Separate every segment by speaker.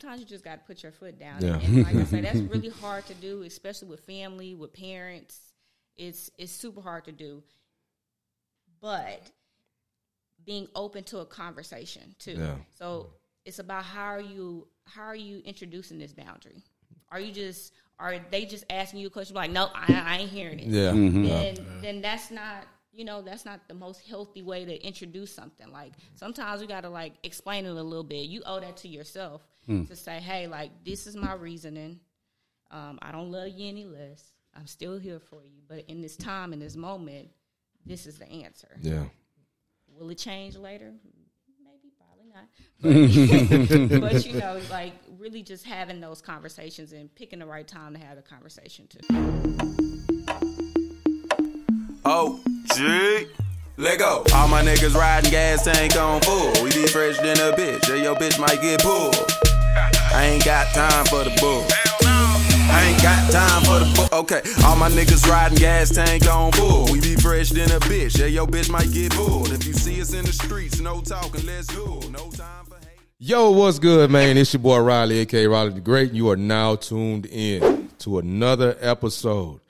Speaker 1: sometimes you just got to put your foot down.
Speaker 2: Yeah.
Speaker 1: And like I said, that's really hard to do, especially with family, with parents. It's it's super hard to do. But being open to a conversation too.
Speaker 2: Yeah.
Speaker 1: So it's about how are you how are you introducing this boundary? Are you just are they just asking you a question like, no, I, I ain't hearing it.
Speaker 2: Yeah. Mm-hmm.
Speaker 1: Then then that's not you know that's not the most healthy way to introduce something. Like sometimes you got to like explain it a little bit. You owe that to yourself to say, hey, like this is my reasoning. Um, I don't love you any less. I'm still here for you, but in this time, in this moment, this is the answer.
Speaker 2: Yeah.
Speaker 1: Will it change later? Maybe, probably not. But, but you know, like really just having those conversations and picking the right time to have the conversation too.
Speaker 3: Oh, G. Let go. All my niggas riding gas tank on full. We be fresh than a bitch, or your bitch might get pulled. I ain't got time for the bull. I ain't got time for the bull. Okay, all my niggas riding gas tank on full. We be fresh than a bitch, yeah, your bitch might get pulled. If you see us in the streets, no talking, let's go. No time for hate.
Speaker 2: Yo, what's good, man? It's your boy Riley, aka Riley the Great. You are now tuned in to another episode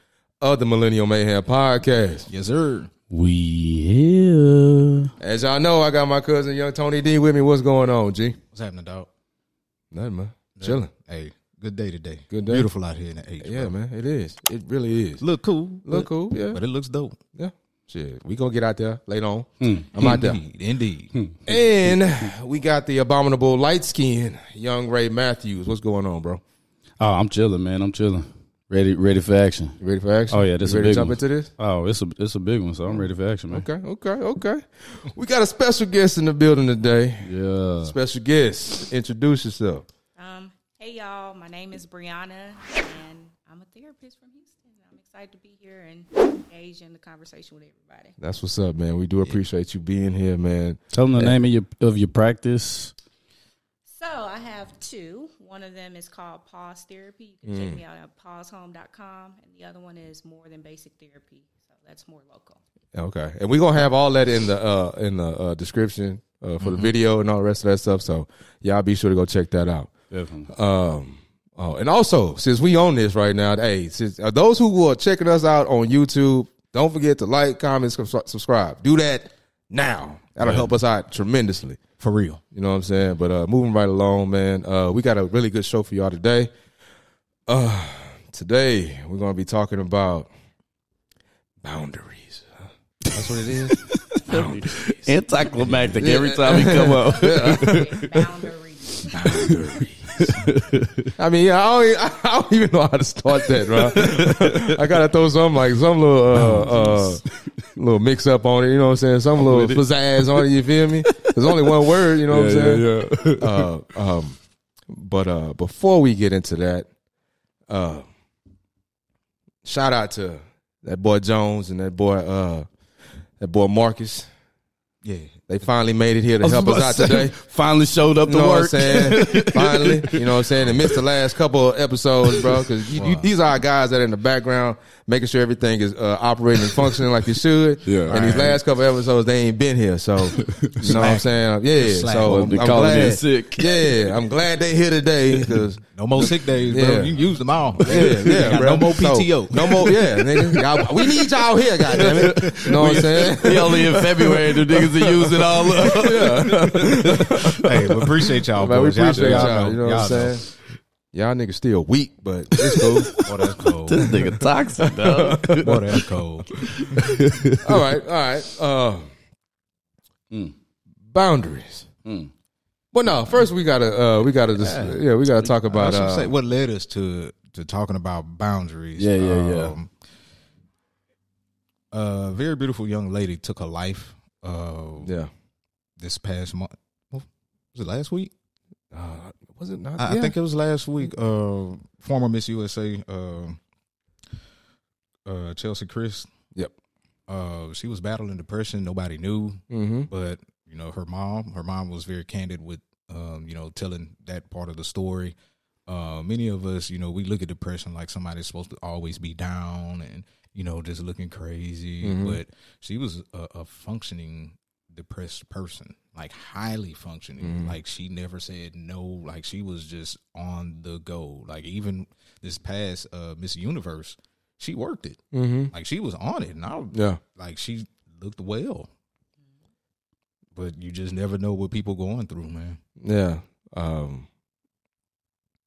Speaker 2: of the Millennial Mayhem Podcast.
Speaker 4: Yes, sir.
Speaker 5: We here.
Speaker 2: As y'all know, I got my cousin Young Tony D with me. What's going on, G?
Speaker 4: What's happening, dog?
Speaker 2: Nothing, man. Chilling.
Speaker 4: Hey, good day today.
Speaker 2: Good day.
Speaker 4: Beautiful out here in the H.
Speaker 2: Yeah,
Speaker 4: bro.
Speaker 2: man. It is. It really is.
Speaker 4: Look cool.
Speaker 2: Look
Speaker 4: but-
Speaker 2: cool, yeah.
Speaker 4: But it looks dope.
Speaker 2: Yeah. Shit. We gonna get out there later on. Hmm. I'm out there.
Speaker 4: Indeed. Indeed. Hmm.
Speaker 2: And we got the abominable light skin, young Ray Matthews. What's going on, bro?
Speaker 5: Oh, I'm chilling, man. I'm chilling. Ready, ready for action.
Speaker 2: You ready for action?
Speaker 5: Oh yeah, this
Speaker 2: you
Speaker 5: a
Speaker 2: ready
Speaker 5: big
Speaker 2: to jump
Speaker 5: one.
Speaker 2: into this?
Speaker 5: Oh, it's a it's a big one, so I'm ready for action, man.
Speaker 2: Okay, okay, okay. We got a special guest in the building today.
Speaker 5: Yeah.
Speaker 2: Special guest. Introduce yourself.
Speaker 1: Um, hey y'all, my name is Brianna, and I'm a therapist from Houston. I'm excited to be here and engage in the conversation with everybody.
Speaker 2: That's what's up, man. We do appreciate you being here, man.
Speaker 5: Tell them the name of your of your practice.
Speaker 1: So I have two. One of them is called Pause Therapy. You can check me out at pausehome.com, and the other one is More Than Basic Therapy. So that's more local.
Speaker 2: Okay, and we're gonna have all that in the uh in the uh, description uh, for the video and all the rest of that stuff. So y'all be sure to go check that out.
Speaker 5: Definitely.
Speaker 2: Um, oh, and also since we own this right now, hey, since uh, those who are checking us out on YouTube, don't forget to like, comment, subscribe. Do that now. That'll help us out tremendously.
Speaker 4: For real.
Speaker 2: You know what I'm saying? But uh, moving right along, man. Uh, we got a really good show for y'all today. Uh, today we're gonna be talking about boundaries. That's what it is.
Speaker 5: Anticlimactic every time we come up.
Speaker 1: Boundaries.
Speaker 2: I mean, yeah, I don't, I don't even know how to start that, bro. I gotta throw some like some little uh, uh little mix up on it. You know what I'm saying? Some little pizzazz on it. You feel me? There's only one word. You know what I'm saying? Uh, um, but uh, before we get into that, uh, shout out to that boy Jones and that boy uh that boy Marcus.
Speaker 4: Yeah.
Speaker 2: They finally made it here to help us out
Speaker 5: say,
Speaker 2: today.
Speaker 5: Finally showed up
Speaker 2: You
Speaker 5: to
Speaker 2: know what I'm
Speaker 5: work.
Speaker 2: saying? Finally, you know what I'm saying? And missed the last couple of episodes, bro, because you, these are our guys that are in the background making sure everything is uh, operating and functioning like it should.
Speaker 5: Yeah.
Speaker 2: And these last couple episodes, they ain't been here, so you know what I'm saying? Yeah.
Speaker 4: Slack.
Speaker 2: So I'm,
Speaker 5: They
Speaker 2: I'm glad.
Speaker 5: sick.
Speaker 2: Yeah, I'm glad they here today because.
Speaker 4: No more sick days,
Speaker 2: Yeah.
Speaker 4: bro. You used them all.
Speaker 2: Yeah, yeah, bro.
Speaker 4: No more
Speaker 2: So,
Speaker 4: PTO.
Speaker 2: no more, yeah, nigga. Y'all- we need y'all here, goddamn it. You know what I'm saying?
Speaker 5: We only in February. The niggas are using all up. Yeah.
Speaker 4: hey, we appreciate y'all,
Speaker 2: Man, we.
Speaker 4: Y'all-
Speaker 2: appreciate y'all.
Speaker 4: know.
Speaker 2: you know what I'm
Speaker 4: Y'all
Speaker 2: saying? Y'all niggas still weak, but it's cool.
Speaker 4: Boy, that's cold.
Speaker 5: This nigga toxic, dog.
Speaker 4: Boy, that's cold.
Speaker 2: all right, all right. Uh,
Speaker 5: Mm.
Speaker 2: Boundaries.
Speaker 5: Mm.
Speaker 2: Well, no. First, we gotta, uh, we gotta, just, yeah, we gotta talk about.
Speaker 4: was
Speaker 2: Uh,
Speaker 4: say, what led us to to talking about boundaries?
Speaker 5: Yeah, yeah, yeah.
Speaker 4: Um, A very beautiful young lady took her life. Uh,
Speaker 2: yeah.
Speaker 4: this past month. Was it last week?
Speaker 2: Uh, was it not?
Speaker 4: I, I think it was last week. Uh, former Miss USA, uh, uh, Cheslie Kryst.
Speaker 2: Yep.
Speaker 4: Uh, she was battling depression. Nobody knew,
Speaker 2: Mm-hmm.
Speaker 4: but you know her mom. Her mom was very candid with, um, you know, telling that part of the story. Uh, many of us, you know, we look at depression like somebody's supposed to always be down and you know just looking crazy.
Speaker 2: Mhm.
Speaker 4: But she was a, a functioning depressed person, like highly functioning. Like she never said no. Like she was just on the go. Like even this past uh, Miss Universe, she worked it.
Speaker 2: Mm-hmm.
Speaker 4: Like she was on it, and I
Speaker 2: Yeah.
Speaker 4: like she looked well. But you just never know what people going through, man.
Speaker 2: Yeah. Um,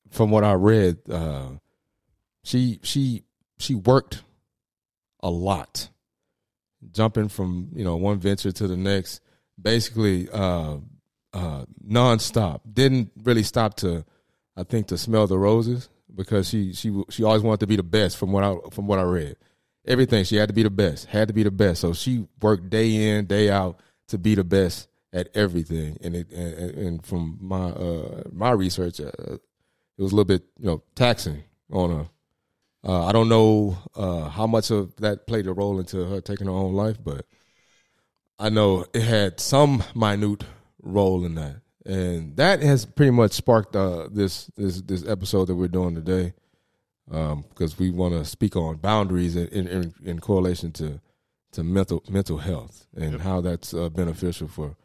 Speaker 2: from what I read, uh, she she she worked a lot, jumping from you know one venture to the next, basically uh, uh, nonstop. Didn't really stop to, I think, to smell the roses because she she she always wanted to be the best. From what I from what I read, everything she had to be the best, had to be the best. So she worked day in day out to be the best at everything. And it and, and from my uh, my research, uh, it was a little bit you know taxing on her. Uh, I don't know uh, how much of that played a role into her taking her own life, but I know it had some minute role in that, and that has pretty much sparked uh, this this this episode that we're doing today, because we want to speak on boundaries in, in in correlation to to mental mental health and how that's uh, beneficial for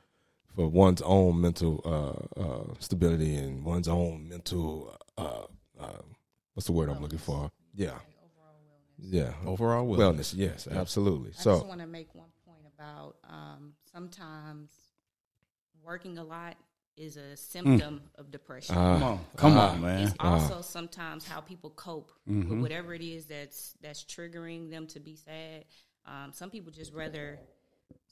Speaker 2: for one's own mental uh, uh, stability and one's own mental uh, uh, what's the word I'm looking for? Yeah, yeah,
Speaker 4: Overall, wellness.
Speaker 2: wellness. Yes, absolutely.
Speaker 1: So I just want to make one point about um, sometimes working a lot is a symptom of depression.
Speaker 5: Come on, come
Speaker 2: Ah.
Speaker 5: on, man.
Speaker 1: it's also sometimes how people cope with whatever it is that's that's triggering them to be sad. Um, some people just rather.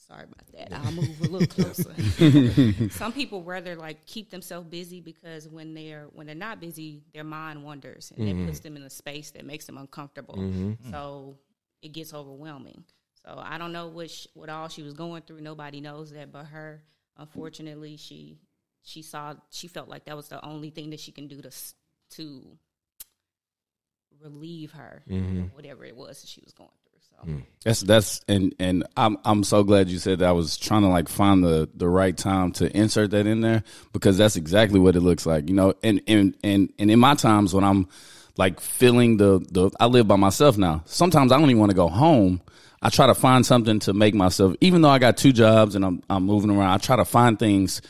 Speaker 1: Sorry about that. I'll move a little closer. some people rather like keep themselves busy because when they're when they're not busy, their mind wanders and it puts mm-hmm. them in a space that makes them uncomfortable. Mm-hmm. Mm. So it gets overwhelming. So I don't know what sh- what all she was going through. Nobody knows that but her. Unfortunately, she she saw she felt like that was the only thing that she can do to to relieve her of whatever it was that she was going So hmm.
Speaker 5: That's that's and and I'm I'm so glad you said that. I was trying to like find the the right time to insert that in there because that's exactly what it looks like, you know. And and and and in my times when I'm like feeling the the I live by myself now. Sometimes I don't even want to go home. I try to find something to make myself even though I got two jobs and I'm I'm moving around, I try to find things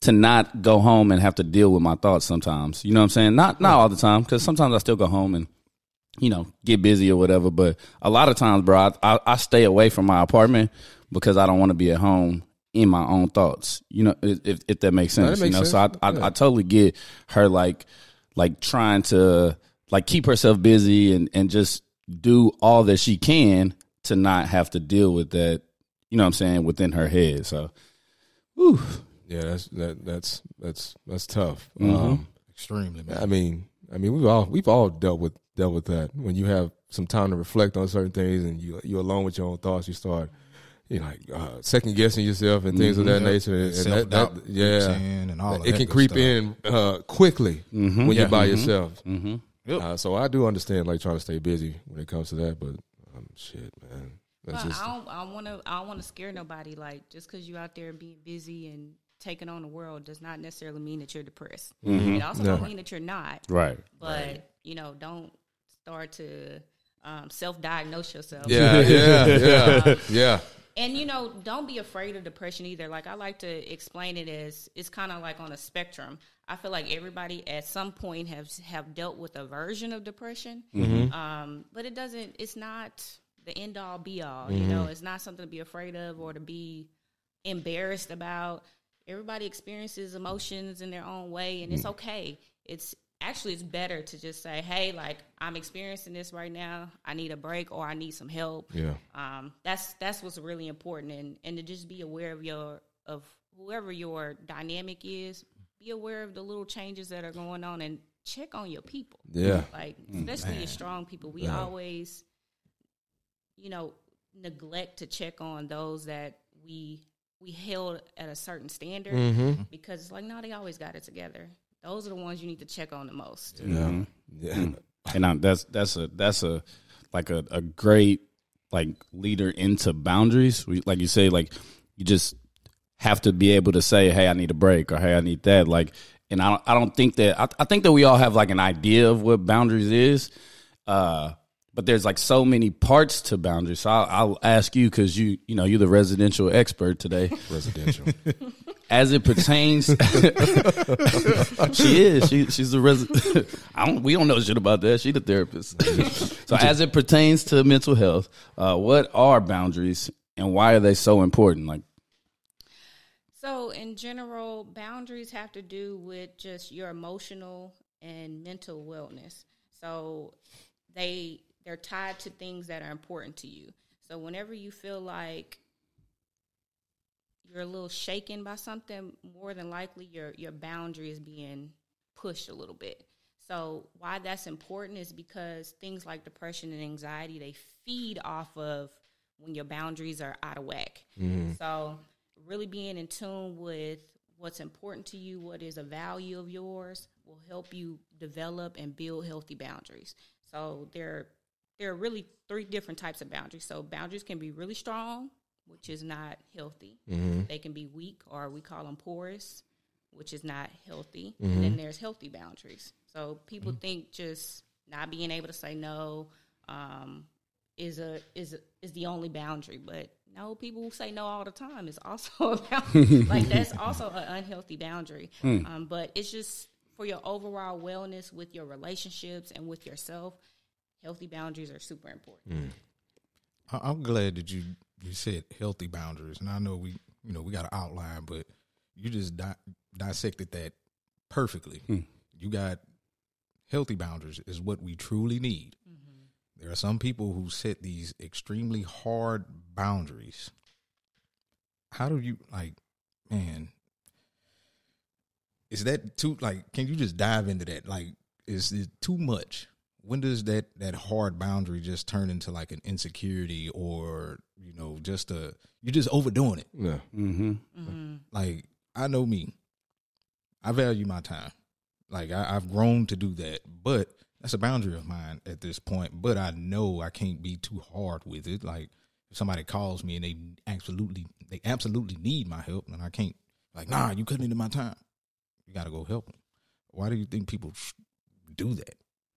Speaker 5: to not go home and have to deal with my thoughts sometimes. You know what I'm saying? Not not all the time because sometimes I still go home and you know, get busy or whatever. But a lot of times, bro, I, I, I stay away from my apartment because I don't want to be at home in my own thoughts. You know, if, if that makes sense.
Speaker 2: makes
Speaker 5: you know, so I,
Speaker 2: sense.
Speaker 5: I, I totally get her like like trying to like keep herself busy and and just do all that she can to not have to deal with that. You know what I'm saying within her head. So, whew.
Speaker 2: yeah, that's that that's that's that's tough.
Speaker 5: Mm-hmm.
Speaker 2: Um,
Speaker 4: Extremely, man.
Speaker 2: I mean, I mean, we've all we've all dealt with dealt with that. When you have some time to reflect on certain things, and you you're alone with your own thoughts, you start you know like uh, second guessing yourself and things of that nature. And, and that, that yeah,
Speaker 4: and all of
Speaker 2: it can creep
Speaker 4: stuff.
Speaker 2: in uh, quickly when you're by yourself.
Speaker 5: Mm-hmm.
Speaker 4: Yep.
Speaker 2: Uh, so I do understand like trying to stay busy when it comes to that, but um, shit, man, that's
Speaker 1: well,
Speaker 2: just
Speaker 1: I don't I want to I don't want to scare nobody. Like just because you're out there being busy and taking on the world does not necessarily mean that you're depressed. It also
Speaker 2: No.
Speaker 1: don't mean that you're not.
Speaker 5: right.
Speaker 1: But you know, don't start to um, self-diagnose yourself.
Speaker 2: yeah, yeah, yeah, yeah.
Speaker 1: And you know, don't be afraid of depression either. Like I like to explain it as it's kind of like on a spectrum. I feel like everybody at some point has have dealt with a version of depression, um, but it doesn't. It's not the end all be all. You know, it's not something to be afraid of or to be embarrassed about. Everybody experiences emotions in their own way, and it's okay. It's actually it's better to just say, "Hey, like I'm experiencing this right now. I need a break or I need some help."
Speaker 2: Yeah.
Speaker 1: um, that's that's what's really important and and to just be aware of your of whoever your dynamic is be aware of the little changes that are going on and check on your people
Speaker 2: Yeah.
Speaker 1: like especially your strong people we always you know neglect to check on those that we we held at a certain standard
Speaker 2: Mm-hmm.
Speaker 1: because it's like no they always got it together those are the ones you need to check on the most
Speaker 2: Yeah. Yeah.
Speaker 5: and I, that's that's a that's a like a, a great like leader into boundaries. We, like you say, like you just have to be able to say, "Hey, I need a break," or "Hey, I need that." Like, and I don't, I don't think that I, I think that we all have like an idea of what boundaries is. Uh, but there's like so many parts to boundaries. So I'll, I'll ask you because you you know you're the residential expert today.
Speaker 2: Residential.
Speaker 5: As it pertains, she is. She she's the resident. I don't. We don't know shit about that. She the therapist. so as it pertains to mental health, uh, what are boundaries and why are they so important? Like
Speaker 1: So, in general, boundaries have to do with just your emotional and mental wellness. So, they they're tied to things that are important to you. So, whenever you feel like you're a little shaken by something, more than likely your your boundary is being pushed a little bit. So, why that's important is because things like depression and anxiety they feed off of when your boundaries are out of whack. Mm-hmm. So, really being in tune with what's important to you, what is a value of yours, will help you develop and build healthy boundaries. So there, there are really three different types of boundaries. So boundaries can be really strong, which is not healthy. Mm-hmm. They can be weak, or we call them porous, which is not healthy. And then mm-hmm. there's healthy boundaries. So people mm-hmm. think just not being able to say no um, is a is a, is the only boundary, but no, people who say no all the time is also a boundary. like that's also an unhealthy boundary. Hmm. Um, but it's just for your overall wellness with your relationships and with yourself. Healthy boundaries are super important. Hmm.
Speaker 4: I- I'm glad that you you said healthy boundaries, and I know we you know we got an outline, but you just di- dissected that perfectly. Hmm. You got healthy boundaries is what we truly need. Mm-hmm. There are some people who set these extremely hard boundaries. How do you like, man? Is that too like? Can you just dive into that? Like, is it too much? When does that that hard boundary just turn into like an insecurity, or you know, just a you're just overdoing it?
Speaker 2: yeah.
Speaker 5: mm-hmm.
Speaker 4: like I know me. I value my time. Like I, I've grown to do that, but that's a boundary of mine at this point. But I know I can't be too hard with it. Like if somebody calls me and they absolutely they absolutely need my help, and I can't like nah, you cutting into my time. You got to go help them. Why do you think people do that?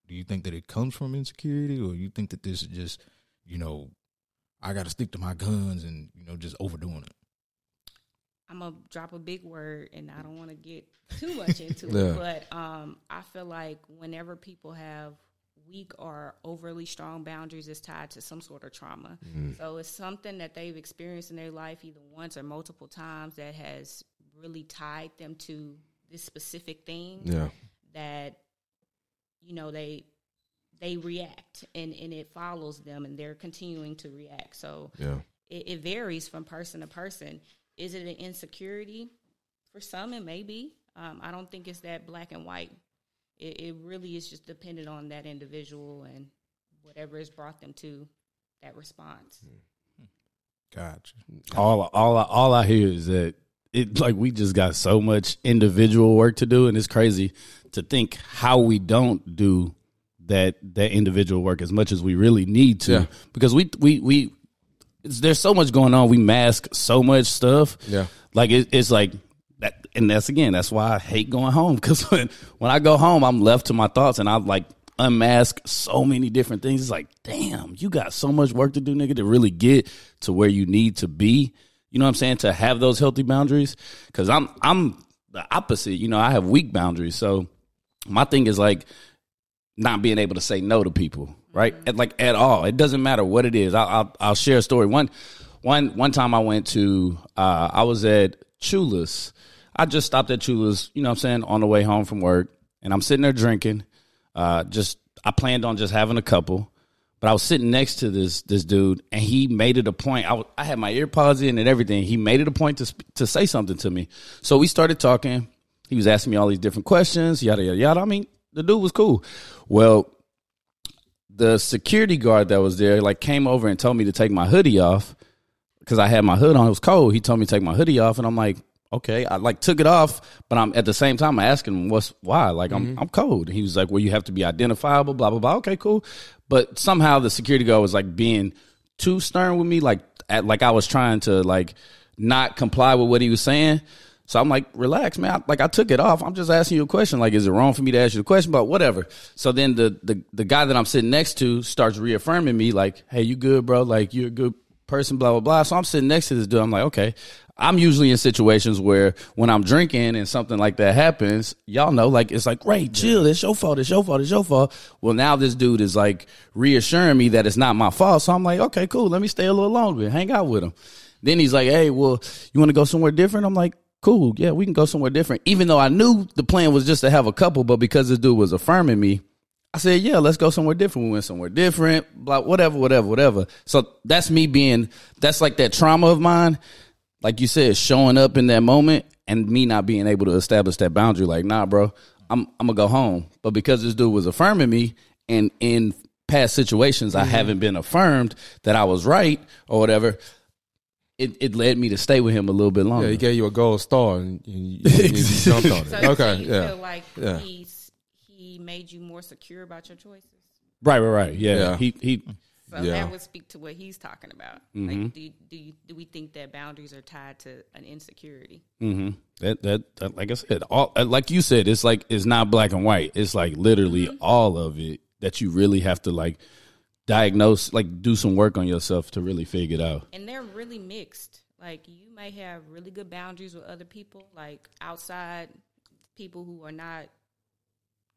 Speaker 4: Do you think that it comes from insecurity, or you think that this is just you know I got to stick to my guns and you know just overdoing it?
Speaker 1: I'm gonna drop a big word, and I don't want to get too much into
Speaker 2: Yeah.
Speaker 1: it, but um, I feel like whenever people have weak or overly strong boundaries, it's tied to some sort of trauma. So it's something that they've experienced in their life, either once or multiple times, that has really tied them to this specific thing
Speaker 2: Yeah.
Speaker 1: that you know they they react and and it follows them and they're continuing to react. So
Speaker 2: Yeah.
Speaker 1: it, it varies from person to person. Is it an insecurity? For some it may be. Um, i don't think it's that black and white. It, it really is just dependent on that individual and whatever has brought them to that response.
Speaker 4: Gotcha.
Speaker 5: all all all I hear is that it like we just got so much individual work to do, and it's crazy to think how we don't do that that individual work as much as we really need to
Speaker 2: Yeah.
Speaker 5: because we we we it's, there's so much going on. We mask so much stuff.
Speaker 2: Yeah.
Speaker 5: like it, it's like that, and that's again that's why I hate going home because when when I go home, I'm left to my thoughts, and I like unmask so many different things. It's like, damn, you got so much work to do, nigga, to really get to where you need to be. You know what I'm saying? To have those healthy boundaries. Cause I'm I'm the opposite. You know, I have weak boundaries. So my thing is like not being able to say no to people, right? At, like at all. It doesn't matter what it is. I'll, I'll I'll share a story. One one one time I went to uh I was at Chula's. I just stopped at Chula's, you know what I'm saying, on the way home from work, and I'm sitting there drinking. Uh just I planned on just having a couple. But I was sitting next to this this dude, and he made it a point. I, was, I had my earpods in and everything. He made it a point to to say something to me. So we started talking. He was asking me all these different questions, yada yada yada. I mean, the dude was cool. Well, the security guard that was there like came over and told me to take my hoodie off because I had my hood on. It was cold. He told me to take my hoodie off, and I'm like, okay. I like took it off, but I'm at the same time asked him what's why. Like I'm mm-hmm. I'm cold. He was like, well, you have to be identifiable. Blah blah blah. Okay, cool. But somehow the security guard was like being too stern with me, like at, like I was trying to like not comply with what he was saying. So I'm like, relax, man. I, like I took it off. I'm just asking you a question. Like, is it wrong for me to ask you a question? But whatever. So then the the the guy that I'm sitting next to starts reaffirming me, like, hey, you good, bro? Like you're a good person, blah blah blah. So I'm sitting next to this dude. I'm like, okay. I'm usually in situations where when I'm drinking and something like that happens, y'all know, like it's like, great, chill, it's your fault, it's your fault, it's your fault. Well, now this dude is like reassuring me that it's not my fault. So I'm like, okay, cool, let me stay a little longer, hang out with him. Then he's like, hey, well, you want to go somewhere different? I'm like, cool, yeah, we can go somewhere different. Even though I knew the plan was just to have a couple, but because this dude was affirming me, I said, yeah, let's go somewhere different. We went somewhere different, blah, whatever, whatever, whatever. So that's me being, that's like that trauma of mine like you said, showing up in that moment and me not being able to establish that boundary, like, nah, bro, I'm I'm gonna go home. But because this dude was affirming me and in past situations I mm-hmm. haven't been affirmed that I was right or whatever, it, it led me to stay with him a little bit longer.
Speaker 2: Yeah, he gave you a gold star and you, you, you jumped on it.
Speaker 1: So,
Speaker 2: okay, yeah.
Speaker 1: feel like
Speaker 2: Yeah.
Speaker 1: he made you more secure about your choices.
Speaker 5: right, right, right. Yeah.
Speaker 2: Yeah.
Speaker 5: He he
Speaker 1: So
Speaker 2: Yeah.
Speaker 1: that would speak to what he's talking about.
Speaker 5: Mm-hmm.
Speaker 1: Like, do you, do you, do we think that boundaries are tied to an insecurity?
Speaker 5: hmm That, that that like I said, all uh, like you said, it's like it's not black and white. It's like literally all of it that you really have to like diagnose, like do some work on yourself to really figure it out.
Speaker 1: And they're really mixed. Like you may have really good boundaries with other people, like outside people who are not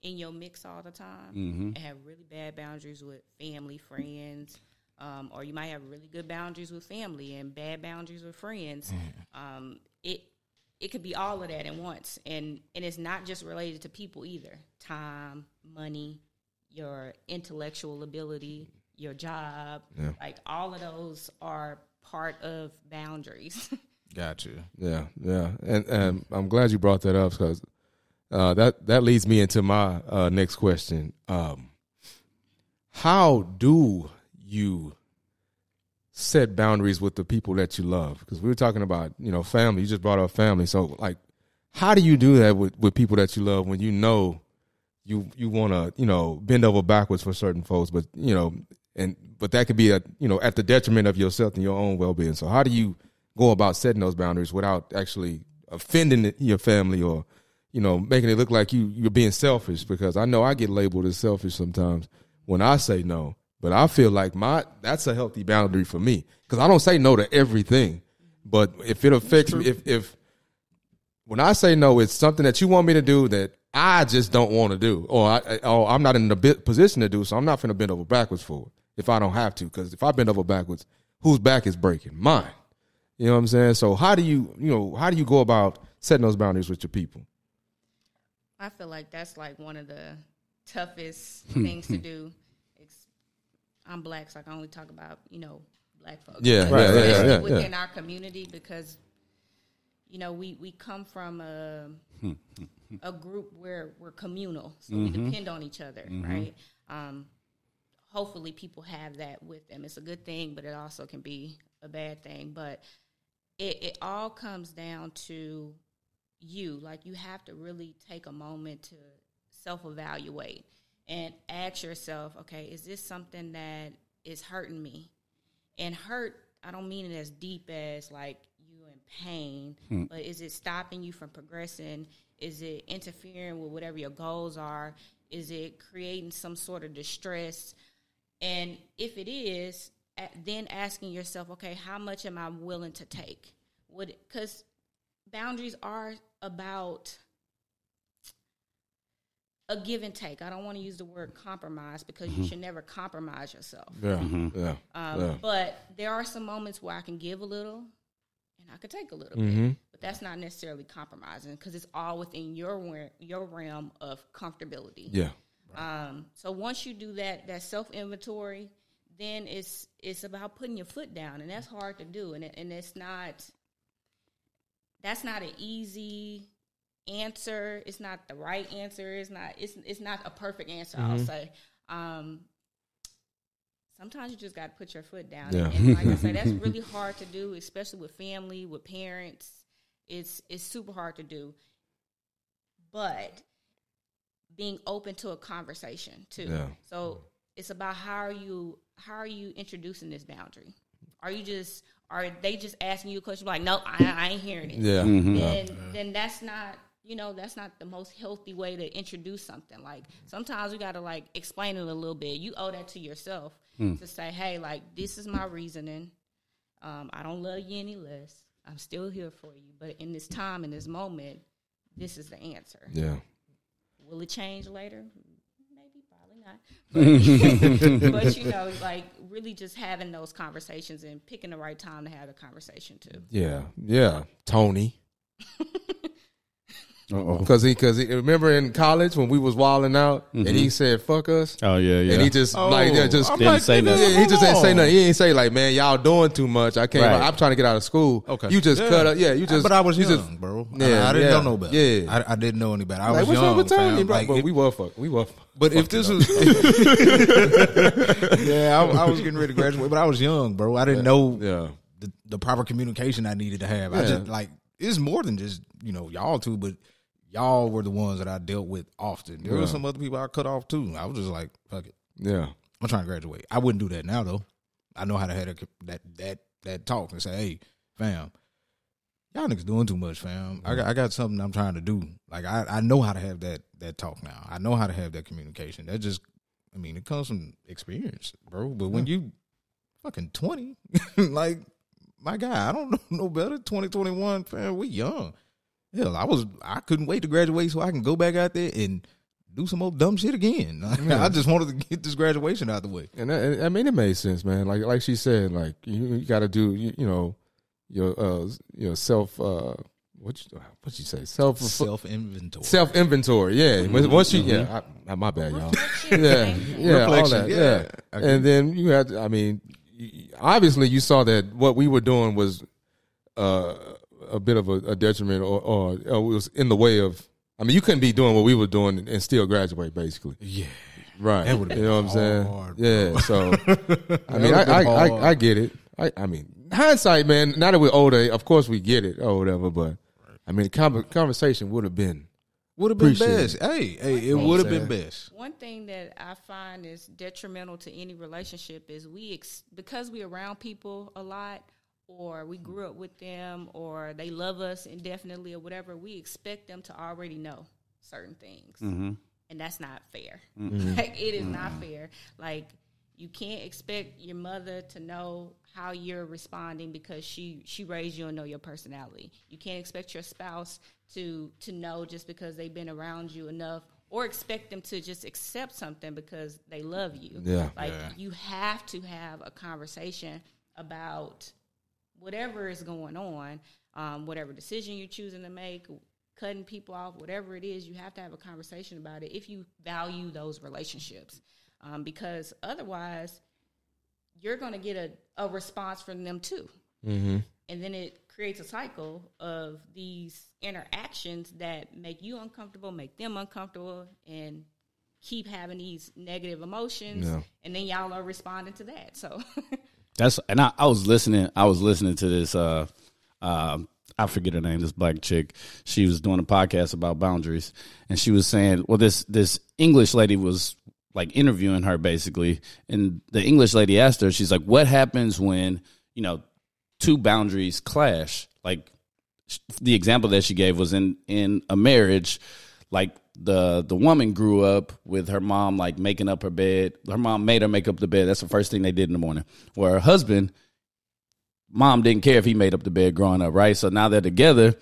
Speaker 1: in your mix all the time, and have really bad boundaries with family, friends. Um, or you might have really good boundaries with family and bad boundaries with friends. Um, it it could be all of that at once, and and it's not just related to people either. Time, money, your intellectual ability, your job, like all of those are part of boundaries.
Speaker 4: Gotcha.
Speaker 2: Yeah, yeah, and and I'm glad you brought that up because uh, that that leads me into my uh, next question. Um, how do you set boundaries with the people that you love? Because we were talking about you know family. You just brought up family, so like, how do you do that with with people that you love when you know you you want to you know bend over backwards for certain folks, but you know and but that could be a you know at the detriment of yourself and your own well being. So how do you go about setting those boundaries without actually offending your family or you know making it look like you you're being selfish? Because I know I get labeled as selfish sometimes when I say no, but I feel like my that's a healthy boundary for me because I don't say no to everything, but if it affects me, if if when I say no, it's something that you want me to do that I just don't want to do, or I, or I'm not in the position to do, so I'm not going to bend over backwards for it if I don't have to. Because if I bend over backwards, whose back is breaking? Mine. You know what I'm saying? So how do you, you know, how do you go about setting those boundaries with your people?
Speaker 1: I feel like that's like one of the toughest hmm. things to hmm. do. It's, I'm black, so I can only talk about you know black folks.
Speaker 2: Yeah,
Speaker 1: But
Speaker 2: yeah, yeah,
Speaker 1: especially
Speaker 2: yeah, yeah.
Speaker 1: within our community because you know we we come from a hmm, a group where we're communal, so we mm-hmm. depend on each other, mm-hmm. right? Um, hopefully, people have that with them. It's a good thing, but it also can be a bad thing. But it, it all comes down to you. Like you have to really take a moment to self evaluate and ask yourself, okay, is this something that is hurting me? And hurt, I don't mean it as deep as like you in pain, hmm. but is it stopping you from progressing? Is it interfering with whatever your goals are? Is it creating some sort of distress? And if it is, then asking yourself, okay, how much am I willing to take? Would because boundaries are about a give and take. I don't want to use the word compromise because you should never compromise yourself.
Speaker 2: Yeah, yeah,
Speaker 1: Um,
Speaker 2: yeah.
Speaker 1: But there are some moments where I can give a little and I could take a little
Speaker 2: Mm-hmm.
Speaker 1: bit. But that's not necessarily compromising because it's all within your your realm of comfortability.
Speaker 2: yeah.
Speaker 1: Um, so once you do that that self inventory, then it's it's about putting your foot down, and that's hard to do, and it, and it's not that's not an easy answer. It's not the right answer. It's not it's it's not a perfect answer. I'll say. Um, sometimes you just got to put your foot down,
Speaker 2: Yeah.
Speaker 1: and, and like I say, that's really hard to do, especially with family, with parents. It's it's super hard to do, but being open to a conversation too.
Speaker 2: Yeah.
Speaker 1: So it's about how are you how are you introducing this boundary? Are you just are they just asking you a question like, nope, I, I ain't hearing it.
Speaker 2: Yeah.
Speaker 1: Then then that's not you know that's not the most healthy way to introduce something. Like sometimes we got to like explain it a little bit. You owe that to yourself to say, hey, like this is my reasoning. Um, I don't love you any less. I'm still here for you, but in this time, in this moment, this is the answer.
Speaker 2: Yeah.
Speaker 1: Will it change later? Maybe, probably not. But, but you know, like really just having those conversations and picking the right time to have a conversation too.
Speaker 2: Yeah. Yeah. Tony.
Speaker 5: Uh-oh.
Speaker 2: Because he, because he, remember in college when we was wilding out and he mm-hmm. said "fuck us,"
Speaker 5: Oh yeah, yeah.
Speaker 2: and he just like oh, yeah, just
Speaker 5: Didn't
Speaker 4: like,
Speaker 5: say nothing.
Speaker 2: Yeah, he just
Speaker 4: come
Speaker 2: ain't say nothing. He ain't say like, "Man, y'all doing too much." I can't.
Speaker 5: Right.
Speaker 2: I'm trying to get out of school.
Speaker 4: Okay.
Speaker 2: you just
Speaker 4: Yeah.
Speaker 2: cut up. Yeah, you just.
Speaker 4: but I was
Speaker 2: you
Speaker 4: young,
Speaker 2: just-
Speaker 4: bro.
Speaker 2: Yeah,
Speaker 4: I, I didn't
Speaker 2: yeah,
Speaker 4: know no better.
Speaker 2: yeah.
Speaker 4: I, I didn't know any better. I
Speaker 2: Like,
Speaker 4: was
Speaker 2: what's
Speaker 4: young,
Speaker 2: wrong with Tony, bro?
Speaker 4: Like,
Speaker 2: but
Speaker 4: if-
Speaker 2: we were fuck. We were.
Speaker 4: But if this was, yeah, I, I was getting ready to graduate, but I was young, bro. I didn't know
Speaker 2: Yeah.
Speaker 4: the, the proper communication I needed to have. I just like it's more than just you know y'all two, but y'all were the ones that I dealt with often. There were some other people I cut off too. I was just like, fuck it,
Speaker 2: Yeah.
Speaker 4: I'm trying to graduate. I wouldn't do that now though. I know how to have that that that, that talk and say, hey, fam. Y'all niggas doing too much, fam. I got I got something I'm trying to do. Like I, I know how to have that that talk now. I know how to have that communication. That just I mean, it comes from experience, bro. But when you fucking twenty, like my guy, I don't know no better. Twenty twenty one, fam, we young. Hell, I was I couldn't wait to graduate so I can go back out there and do some old dumb shit again. I just wanted to get this graduation out the way.
Speaker 2: And that, and, I mean, it made sense, man. Like like she said, like you, you got to do you, you know your uh your self uh what you what you say self
Speaker 4: Self inventory.
Speaker 2: self inventory. Yeah. When- Once you yeah, I, my bad, y'all. yeah, yeah, all that.
Speaker 4: yeah.
Speaker 2: Yeah,
Speaker 4: I agree.
Speaker 2: and then you had. to- I mean, obviously, you saw that what we were doing was uh, a bit of a, a detriment, or, or, or it was in the way of. I mean, you couldn't be doing what we were doing and still graduate, basically.
Speaker 4: Yeah.
Speaker 2: Right.
Speaker 4: That would've
Speaker 2: you know what I'm saying?
Speaker 4: hard,
Speaker 2: yeah. So, I mean, I, I, I. I get it. I, I mean, hindsight, man. Now that we're older, of course we get it or whatever. But I mean, the conversation would have been.
Speaker 4: Would have been
Speaker 2: Appreciate
Speaker 4: best. Hey, hey, it would have been best.
Speaker 1: One thing that I find is detrimental to any relationship is we ex- because we around people a lot, or we grew up with them, or they love us indefinitely, or whatever. We expect them to already know certain things, mm-hmm. and that's not fair. Mm-hmm. like it is not mm-hmm. fair. Like you can't expect your mother to know how you're responding because she she raised you and know your personality. You can't expect your spouse to to know just because they've been around you enough or expect them to just accept something because they love you.
Speaker 2: Yeah.
Speaker 1: Like you have to have a conversation about whatever is going on, um, whatever decision you're choosing to make, cutting people off, whatever it is, you have to have a conversation about it if you value those relationships. Um, because otherwise, you're going to get a, a response from them too.
Speaker 2: Mm-hmm.
Speaker 1: And then it creates a cycle of these interactions that make you uncomfortable, make them uncomfortable, and keep having these negative emotions.
Speaker 2: Yeah.
Speaker 1: And then y'all are responding to that. So,
Speaker 5: That's and I, I was listening. I was listening to this. Uh, um, I forget her name. This black chick. She was doing a podcast about boundaries, and she was saying, "Well, this this English lady was like interviewing her basically, and the English lady asked her, she's like, "What happens when you know two boundaries clash?" Like the example that she gave was in in a marriage like the the woman grew up with her mom like making up her bed. Her mom made her make up the bed. That's the first thing they did in the morning. Where her husband mom didn't care if he made up the bed growing up right? So now they're together.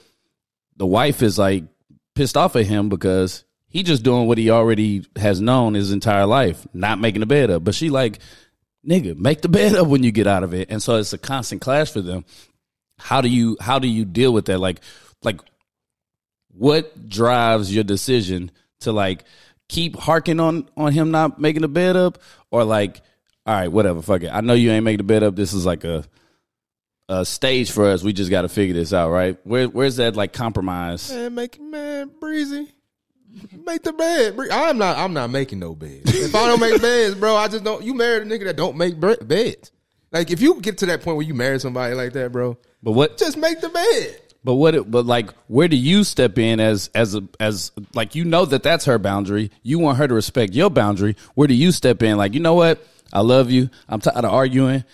Speaker 5: The wife is like pissed off at him because he just doing what he already has known his entire life not making the bed up. But she like nigga make the bed up when you get out of it. And so it's a constant clash for them. How do you how do you deal with that? Like like what drives your decision to like keep harking on on him not making the bed up or like all right whatever fuck it i know you ain't making the bed up this is like a a stage for us we just got to figure this out right where where's that like compromise
Speaker 2: Man, make man breezy. Make the bed. I'm not. I'm not making no beds. If I don't make beds, bro, I just don't. You married a nigga that don't make beds. Like if you get to that point where you marry somebody like that, bro,
Speaker 5: but what
Speaker 2: just make the bed.
Speaker 5: But what? It, but like, where do you step in as as a as like you know that that's her boundary. You want her to respect your boundary. Where do you step in? Like, you know what? I love you. I'm tired of arguing.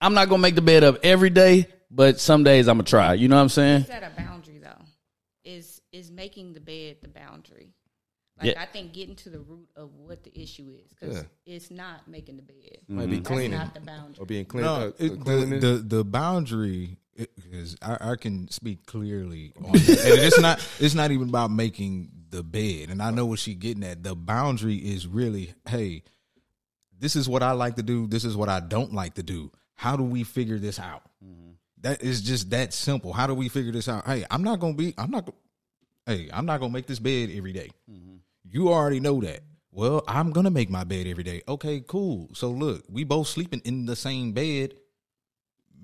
Speaker 5: I'm not gonna make the bed up every day, but some days I'm gonna try. You know what I'm saying?
Speaker 1: set a boundary though. Is is making the bed the boundary? Like
Speaker 5: Yeah.
Speaker 1: I think getting to the root of what the issue is because
Speaker 2: Yeah.
Speaker 1: it's not making the bed.
Speaker 2: Might be
Speaker 1: That's
Speaker 2: cleaning
Speaker 1: not the boundary.
Speaker 2: or being clean.
Speaker 4: No,
Speaker 2: uh,
Speaker 4: it, the, the the boundary is I, I can speak clearly on that. and it's not it's not even about making the bed. And I know what she getting at. The boundary is really, hey, this is what I like to do. This is what I don't like to do. How do we figure this out? Mm-hmm. That is just that simple. How do we figure this out? Hey, I'm not gonna be. I'm not. Hey, I'm not gonna make this bed every day. Mm-hmm. You already know that. Well, I'm gonna make my bed every day. Okay, cool. So look, we both sleeping in the same bed.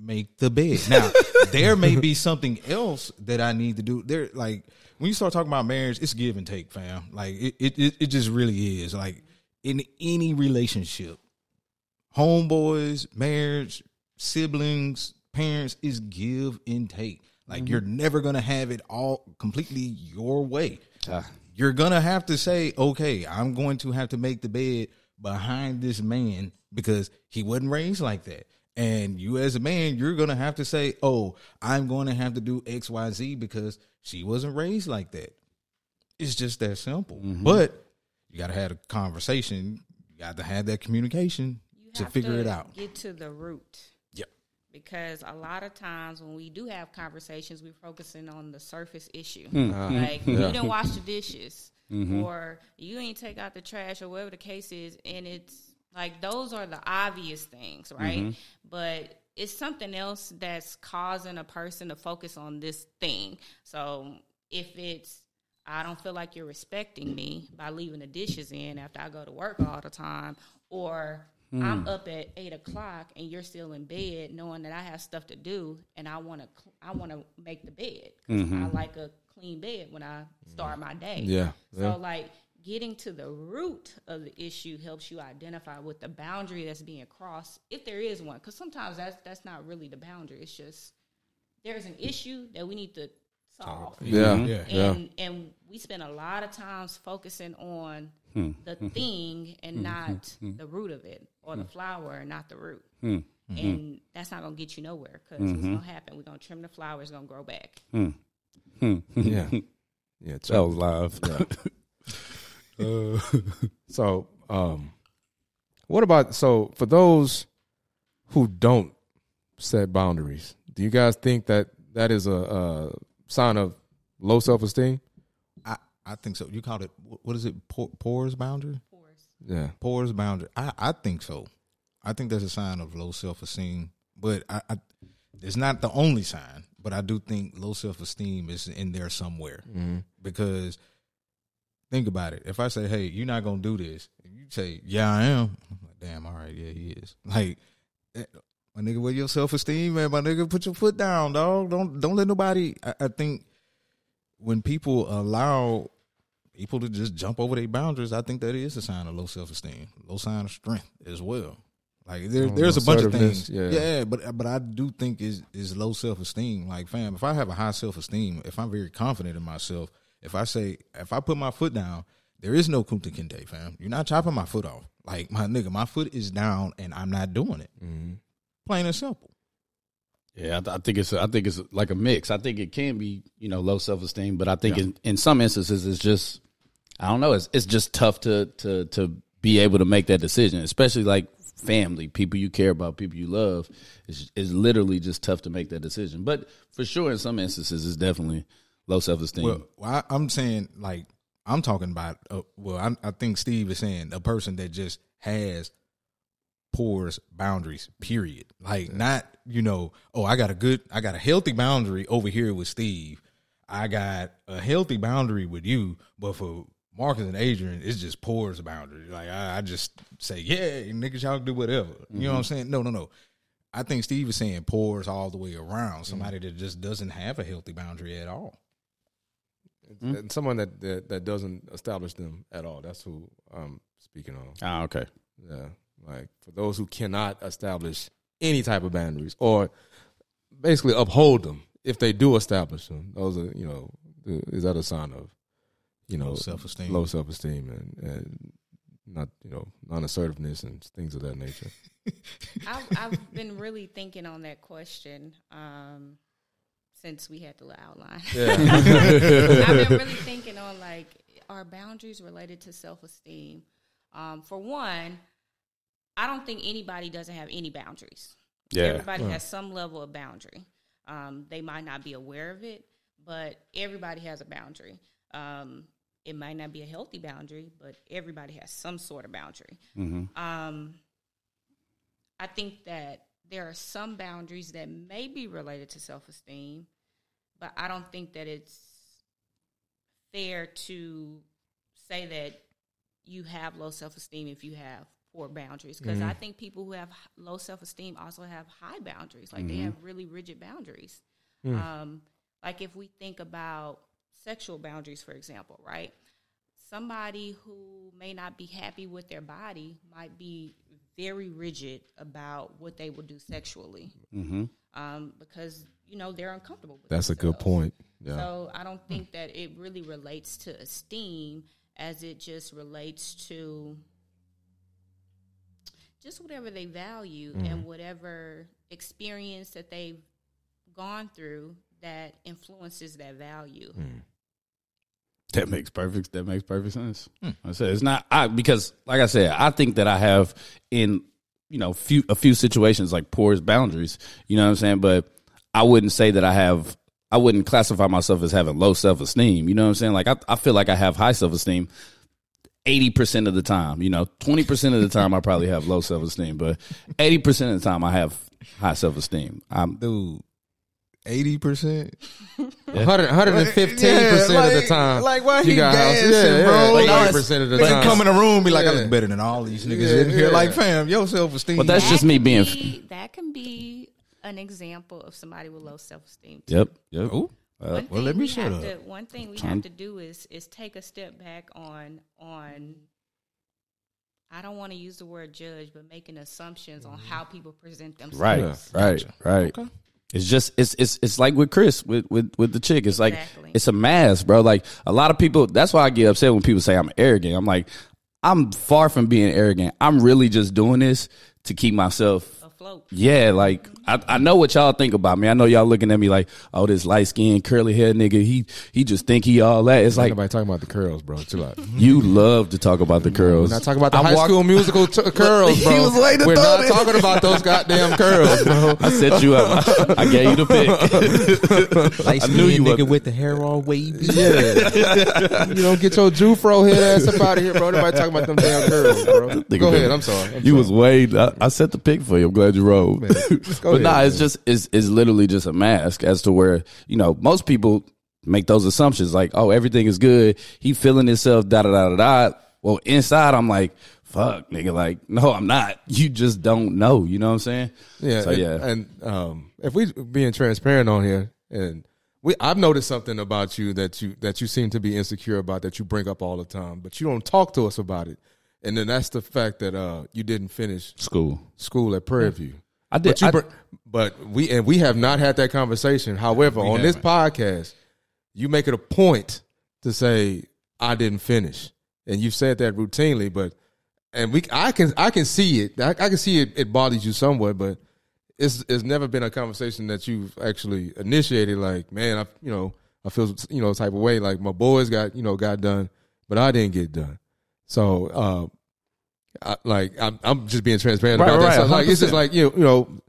Speaker 4: Make the bed. Now, there may be something else that I need to do. There, like when you start talking about marriage, it's give and take, fam. Like it, it, it, just really is. Like in any relationship, homeboys, marriage, siblings, parents is give and take. Like mm-hmm. you're never gonna have it all completely your way. Ah. You're gonna have to say, okay, I'm going to have to make the bed behind this man because he wasn't raised like that. And you as a man, you're gonna have to say, oh, I'm going to have to do X, Y, Z because she wasn't raised like that. It's just that simple. But you gotta have a conversation. You got to have that communication
Speaker 1: You
Speaker 4: to figure
Speaker 1: to
Speaker 4: it out.
Speaker 1: Get to the root.
Speaker 4: Yep.
Speaker 1: Because a lot of times when we do have conversations, we're focusing on the surface issue.
Speaker 4: Hmm.
Speaker 1: Like you didn't wash the dishes,
Speaker 4: Mm-hmm.
Speaker 1: or you ain't take out the trash, or whatever the case is, and it's like those are the obvious things, right?
Speaker 4: Mm-hmm.
Speaker 1: But it's something else that's causing a person to focus on this thing. So if it's I don't feel like you're respecting me by leaving the dishes in after I go to work all the time, or I'm up at eight o'clock and you're still in bed, knowing that I have stuff to do and I want to I want to make the bed 'cause I like a clean bed when I start my day.
Speaker 2: Yeah,
Speaker 1: So
Speaker 2: yeah.
Speaker 1: like getting to the root of the issue helps you identify what the boundary that's being crossed, if there is one. Because sometimes that's that's not really the boundary. It's just there's an issue that we need to solve.
Speaker 2: Yeah,
Speaker 4: Yeah.
Speaker 2: yeah.
Speaker 1: and and we spend a lot of times focusing on hmm. the thing and hmm. not hmm. the root of it or the flower and not the root. And that's not gonna get you nowhere because it's mm-hmm. gonna happen. We're gonna trim the flower it's gonna grow back.
Speaker 2: Yeah, yeah.
Speaker 5: That was live.
Speaker 2: So, um, what about so for those who don't set boundaries? Do you guys think that that is a, a sign of low self esteem?
Speaker 4: I, I think so. You called it what is it? Por- Pores boundary.
Speaker 2: Yeah,
Speaker 4: Pores boundary. I, I think so. I think that's a sign of low self esteem. But I, I, it's not the only sign. But I do think low self esteem is in there somewhere because think about it. If I say, "Hey, you're not gonna do this," and you say, "Yeah, I am," I'm like, "Damn, all right, yeah, he is." Like, eh, my nigga, with your self esteem, man, my nigga, put your foot down, dog. Don't don't let nobody. I, I think when people allow people to just jump over their boundaries, I think that is a sign of low self esteem, low sign of strength as well. Like there, there's a bunch of things,
Speaker 2: yeah.
Speaker 4: yeah. But but I do think is is low self esteem. Like fam, if I have a high self esteem, if I'm very confident in myself, if I say if I put my foot down, there is no kunta kinte, fam. You're not chopping my foot off. Like my nigga, my foot is down and I'm not doing it. Mm-hmm. Plain and simple.
Speaker 5: Yeah, I, th- I think it's I think it's like a mix. I think it can be you know low self esteem, but I think in, in some instances it's just I don't know. It's it's just tough to to to be able to make that decision, especially like family, people you care about, people you love. It's, it's literally just tough to make that decision. But for sure, in some instances, it's definitely low self esteem.
Speaker 4: Well, I, I'm saying like I'm talking about. Uh, well, I, I think Steve is saying a person that just has pours boundaries. Period. Like not you know. Oh, I got a good. I got a healthy boundary over here with Steve. I got a healthy boundary with you, but for Marcus and Adrian, it's just pours boundary. Like I, I just say, yeah, niggas, y'all can do whatever. You know what I'm saying? No, no, no. I think Steve is saying pours all the way around. Somebody that just doesn't have a healthy boundary at all.
Speaker 2: And someone that, that that doesn't establish them at all. That's who I'm speaking on.
Speaker 5: ah, okay.
Speaker 2: Yeah, like for those who cannot establish any type of boundaries or basically uphold them if they do establish them. Those are you know is that a sign of you know
Speaker 4: Low self-esteem.
Speaker 2: low self esteem and, and not you know non assertiveness and things of that nature.
Speaker 1: I've, I've been really thinking on that question um, since we had the little outline. I've been really thinking on like, are boundaries related to self esteem? Um, for one, I don't think anybody doesn't have any boundaries.
Speaker 5: Yeah.
Speaker 1: Everybody has some level of boundary. Um, they might not be aware of it, but everybody has a boundary. Um, it might not be a healthy boundary, but everybody has some sort of boundary. Um, I think that there are some boundaries that may be related to self esteem, but I don't think that it's fair to say that you have low self esteem if you have poor boundaries. Because I mm-hmm. think people who have low self esteem also have high boundaries. Like they mm-hmm. have really rigid boundaries. Mm. Um, like if we think about sexual boundaries, for example, right? Somebody who may not be happy with their body might be very rigid about what they will do sexually um, because you know they're uncomfortable with
Speaker 2: That's a good point. Yeah.
Speaker 1: So I don't think that it really relates to esteem as it just relates to just whatever they value
Speaker 2: Mm-hmm.
Speaker 1: and whatever experience that they've gone through that influences that value.
Speaker 2: Mm.
Speaker 5: That makes perfect. That makes perfect sense. Hmm. I said it's not I because, like I said, I think that I have in you know few a few situations like porous boundaries. You know what I'm saying? But I wouldn't say that I have. I wouldn't classify myself as having low self esteem. You know what I'm saying? Like I, I feel like I have high self esteem. Eighty percent of the time, you know, twenty percent of the time I probably have low self esteem, but eighty percent of the time I have high self esteem. I'm
Speaker 4: Dude, eighty percent.
Speaker 2: 115 percent of the time.
Speaker 4: Like why
Speaker 2: you
Speaker 4: he
Speaker 2: got house-
Speaker 4: gassing,
Speaker 2: yeah,
Speaker 4: bro?
Speaker 2: yeah, like
Speaker 4: Like,
Speaker 2: 80 percent of the
Speaker 4: Like
Speaker 2: time.
Speaker 4: come in the room, be like, I
Speaker 2: Yeah.
Speaker 4: look better than all these niggas
Speaker 2: Yeah,
Speaker 4: in here.
Speaker 2: yeah.
Speaker 4: Like, fam, your self esteem.
Speaker 5: But that's
Speaker 1: That
Speaker 5: just me being-
Speaker 1: be- that can be an example of somebody with low self esteem.
Speaker 5: yep, yep.
Speaker 4: Ooh.
Speaker 1: One
Speaker 4: well, let me
Speaker 1: we
Speaker 4: shut
Speaker 1: have
Speaker 4: up.
Speaker 1: To, one thing we
Speaker 5: Trying-
Speaker 1: have to do is is take a step back on on. I don't want to use the word judge, but making assumptions on mm-hmm. how people present themselves.
Speaker 5: Right, right, right. It's just it's it's it's like with Chris with with with the chick. It's like it's a mask, bro. Like a lot of people. That's why I get upset when people say I'm arrogant. I'm like, I'm far from being arrogant. I'm really just doing this to keep myself.
Speaker 1: Afloat.
Speaker 5: Yeah, like I, I know what y'all think about me. I know y'all looking at me like, oh, this light skinned curly hair nigga. He he just think he all that. It's
Speaker 2: Like
Speaker 5: like
Speaker 2: nobody talking about the curls, bro. Chill out.
Speaker 5: you love to talk about the curls.
Speaker 2: We're not talking about the
Speaker 5: I
Speaker 2: High
Speaker 5: walk-
Speaker 2: School Musical t- curls, bro.
Speaker 4: He was waiting to
Speaker 2: We're not
Speaker 4: it.
Speaker 2: talking about those goddamn curls, bro.
Speaker 5: I set you up. I gave you the pick.
Speaker 6: Light
Speaker 5: I knew you
Speaker 6: nigga
Speaker 5: would.
Speaker 6: with the hair all wavy.
Speaker 2: Yeah. you don't get your Jufro head ass up out of here, bro. Nobody talking about them damn curls, bro.
Speaker 5: Nigga
Speaker 2: Go ahead. I'm sorry. I'm
Speaker 5: you was
Speaker 2: sorry.
Speaker 5: way. I, I set the pick for you. I'm glad rolled.
Speaker 2: go
Speaker 5: but
Speaker 2: ahead,
Speaker 5: nah, it's just it's it's literally just a mask as to where you know most people make those assumptions like, oh, everything is good. He feeling himself. Da da da da da. Well, inside, I'm like, fuck, nigga. Like, no, I'm not. You just don't know. You know what I'm saying?
Speaker 2: Yeah.
Speaker 5: So
Speaker 2: and,
Speaker 5: yeah.
Speaker 2: And um, if we being transparent on here, and we, I've noticed something about you that you that you seem to be insecure about that you bring up all the time, but you don't talk to us about it. And then that's the fact that uh, you didn't finish
Speaker 5: School.
Speaker 2: school at Prairie View.
Speaker 5: I did.
Speaker 2: But, you
Speaker 5: I-
Speaker 2: br- but we and we have not had that conversation. However, on this podcast, you make it a point to say I didn't finish, and you've said that routinely. But and we, I can, I can see it. I, I can see it. It bothers you somewhat, but it's it's never been a conversation that you've actually initiated. Like, man, I you know I feel you know type of way. Like my boys got you know got done, but I didn't get done. So. uh I, like I'm, I'm just being transparent
Speaker 5: Right,
Speaker 2: about that.
Speaker 5: right,
Speaker 2: So, like it's just like you know, you know,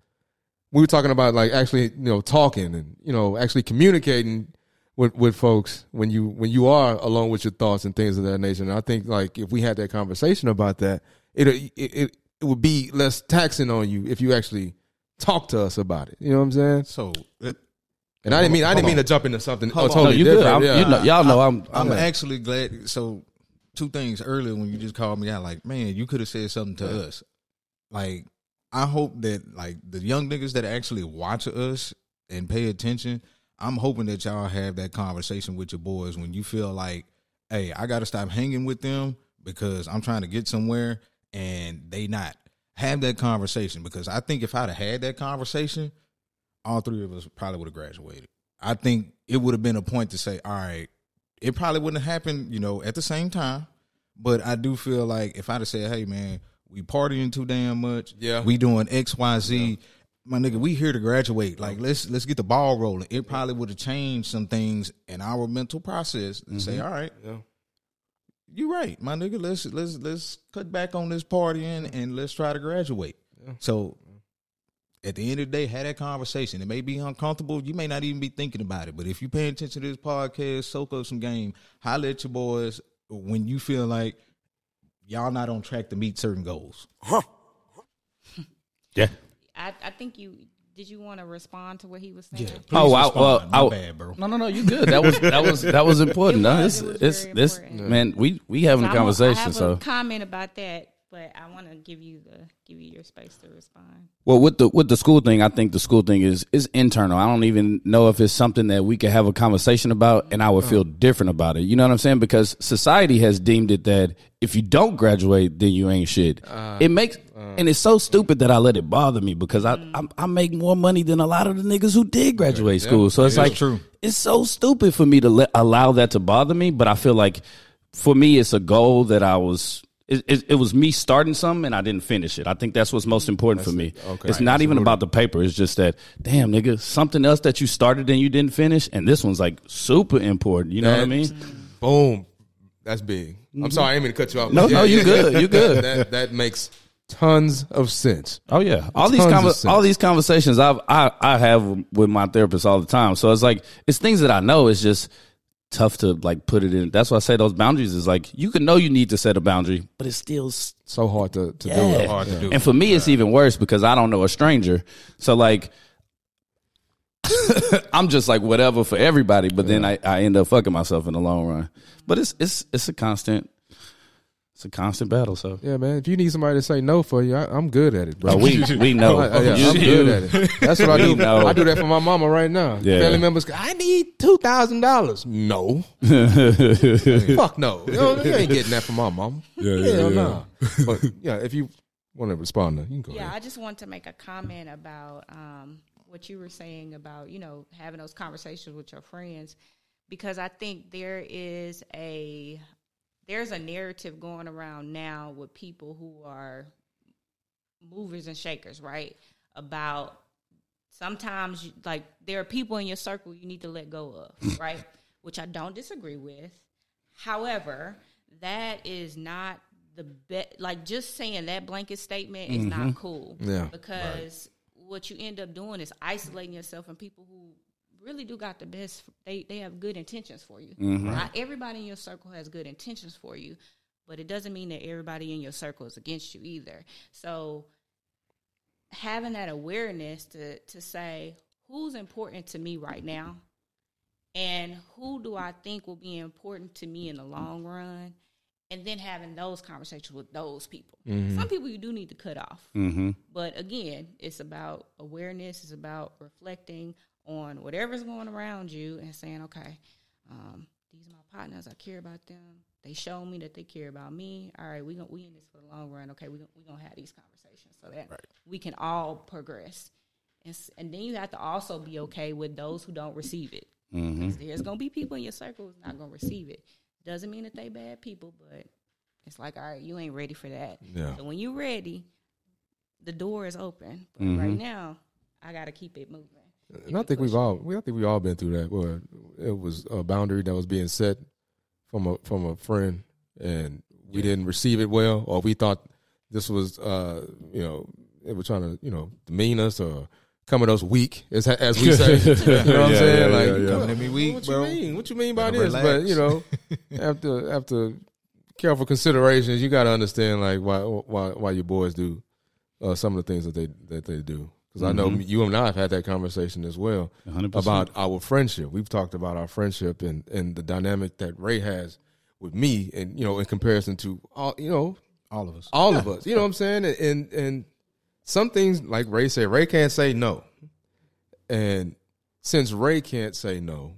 Speaker 2: we were talking about like actually you know talking and you know actually communicating with with folks when you when you are alone with your thoughts and things of that nature. And I think like if we had that conversation about that, it it it, it would be less taxing on you if you actually talk to us about it. You know what I'm saying?
Speaker 4: So uh,
Speaker 2: And I didn't mean I didn't
Speaker 4: Hold
Speaker 2: mean to jump into something oh,
Speaker 4: on.
Speaker 5: no,
Speaker 2: totally
Speaker 5: you good.
Speaker 2: different.
Speaker 5: I'm,
Speaker 2: yeah.
Speaker 5: you know, y'all know I'm.
Speaker 4: I'm
Speaker 2: Yeah.
Speaker 4: actually glad. So, two things earlier when you just called me out, like, man, you could have said something to us. Like, I hope that like the young niggas that actually watch us and pay attention. I'm hoping that y'all have that conversation with your boys when you feel like, hey, I got to stop hanging with them because I'm trying to get somewhere and they not. Have that conversation because I think if I'd have had that conversation, all three of us probably would have graduated. I think it would have been a point to say, all right, it probably wouldn't have happened, you know, at the same time. But I do feel like if I'd have said, hey man, we partying too damn much.
Speaker 2: Yeah.
Speaker 4: we doing X Y Z. My nigga, we here to graduate. Like let's let's get the ball rolling. It probably would have changed some things in our mental process and say, mm-hmm. all right,
Speaker 2: Yeah.
Speaker 4: you right, my nigga. Let's let's let's cut back on this partying and let's try to graduate. So at the end of the day, have that conversation. It may be uncomfortable. You may not even be thinking about it. But if you pay attention to this podcast, soak up some game, holler at your boys when you feel like y'all not on track to meet certain goals. Huh.
Speaker 5: Yeah.
Speaker 1: I, I think you did. You want to respond to what he was saying?
Speaker 4: Please
Speaker 5: Oh, I, well, I,
Speaker 4: bad, bro.
Speaker 5: No, no, no. You good? That was that was that was important.
Speaker 1: It
Speaker 5: no, it's
Speaker 1: it was
Speaker 5: it's
Speaker 1: very
Speaker 5: this
Speaker 1: important.
Speaker 5: man. We we having
Speaker 1: So
Speaker 5: a
Speaker 1: I'm I
Speaker 5: conversation.
Speaker 1: have
Speaker 5: So
Speaker 1: a comment about that, but I want to give you the give you your space to respond.
Speaker 5: Well, with the with the school thing, I think the school thing is is internal. I don't even know if it's something that we could have a conversation about, and I would feel different about it. You know what I'm saying? Because society has deemed it that if you don't graduate, then you ain't shit. Uh, it makes uh. and it's so stupid that I let it bother me because I mm. I, I make more money than a lot of the niggas who did graduate school. So it's like
Speaker 4: true.
Speaker 5: It's so stupid for me to let allow that to bother me. But I feel like for me, it's a goal that I was. It, it, it was me starting something and I didn't finish it. I think that's what's most important for me.
Speaker 2: Okay.
Speaker 5: It's not even about the paper. It's just that, damn, nigga, something else that you started and you didn't finish, and this one's like super important. You know what I mean?
Speaker 2: Boom. That's big. I'm mm-hmm. sorry, I didn't mean to cut you off.
Speaker 5: No, no, you good. You good.
Speaker 2: That, that makes tons of sense.
Speaker 5: Oh yeah, all these
Speaker 2: Tons
Speaker 5: conver- all these conversations I've, I I have with my therapist all the time. So it's like it's things that I know. It's just tough to like put it in. That's why I say those boundaries is like you can know you need to set a boundary, but it's still
Speaker 2: So hard to, to do
Speaker 5: yeah.
Speaker 2: it.
Speaker 4: hard to do.
Speaker 5: And for me, it's even worse because I don't know a stranger. So like. I'm just like whatever for everybody, but then I, I end up fucking myself in the long run. But it's it's it's a constant it's a constant battle. So
Speaker 2: Yeah, man. If you need somebody to say no for you, I, I'm good at it, bro.
Speaker 5: Bro, we we know.
Speaker 2: I, yeah,
Speaker 5: You-
Speaker 2: I'm good at it. That's what I do.
Speaker 5: know.
Speaker 2: I do that for my mama right now.
Speaker 5: Yeah.
Speaker 2: Family members, I need two thousand dollars. No, fuck no. You, know, you ain't getting that from my mama. Yeah, Hell no. But yeah, if you want to respond, to, you can go
Speaker 1: Yeah,
Speaker 2: ahead.
Speaker 1: I just want to make a comment about um, what you were saying about you know having those conversations with your friends because I think there is a there's a narrative going around now with people who are movers and shakers, right? About sometimes like there are people in your circle you need to let go of, right? Which I don't disagree with. However, that is not the best. Like just saying that blanket statement is not mm-hmm. cool.
Speaker 2: Yeah.
Speaker 1: because what you end up doing is isolating yourself from people who really do got the best. They they have good intentions for you. Not everybody in your circle has good intentions for you, but it doesn't mean that everybody in your circle is against you either. So having that awareness to to say who's important to me right now and who do I think will be important to me in the long run and then having those conversations with those people. Some people you do need to cut off.
Speaker 5: Mhm.
Speaker 1: But again, it's about awareness, it's about reflecting on whatever's going around you and saying, okay, um, these are my partners, I care about them. They show me that they care about me. All right, we gon' we in this for the long run. Okay, we gon' we gonna have these conversations so that we can all progress. And, and then you have to also be okay with those who don't receive it. 'Cause There's gonna be people in your circle who's not gonna receive it. Doesn't mean that they bad people, but it's like, all right, you ain't ready for that.
Speaker 2: Yeah.
Speaker 1: So when you're ready, the door is open. But right now, I gotta keep it moving.
Speaker 2: And I think we've all, we, I think we all been through that. Where it was a boundary that was being set from a from a friend, and we didn't receive it well, or we thought this was, uh, you know, they were trying to, you know, demean us or come at us weak, as as we say. you know what I'm
Speaker 5: Yeah,
Speaker 2: saying?
Speaker 5: yeah,
Speaker 2: like,
Speaker 5: yeah, yeah.
Speaker 4: Coming at me weak,
Speaker 2: what
Speaker 4: bro.
Speaker 2: you mean? What you mean by
Speaker 4: Better
Speaker 2: this? But you know, after after careful considerations, you got to understand like why why why your boys do uh, some of the things that they that they do. Because I know mm-hmm. you and I have had that conversation as well
Speaker 5: 100%.
Speaker 2: about our friendship. We've talked about our friendship and and the dynamic that Ray has with me, and you know, in comparison to all you know
Speaker 4: All of us.
Speaker 2: all of us. You know what I'm saying? And, and and some things like Ray said, Ray can't say no. And since Ray can't say no,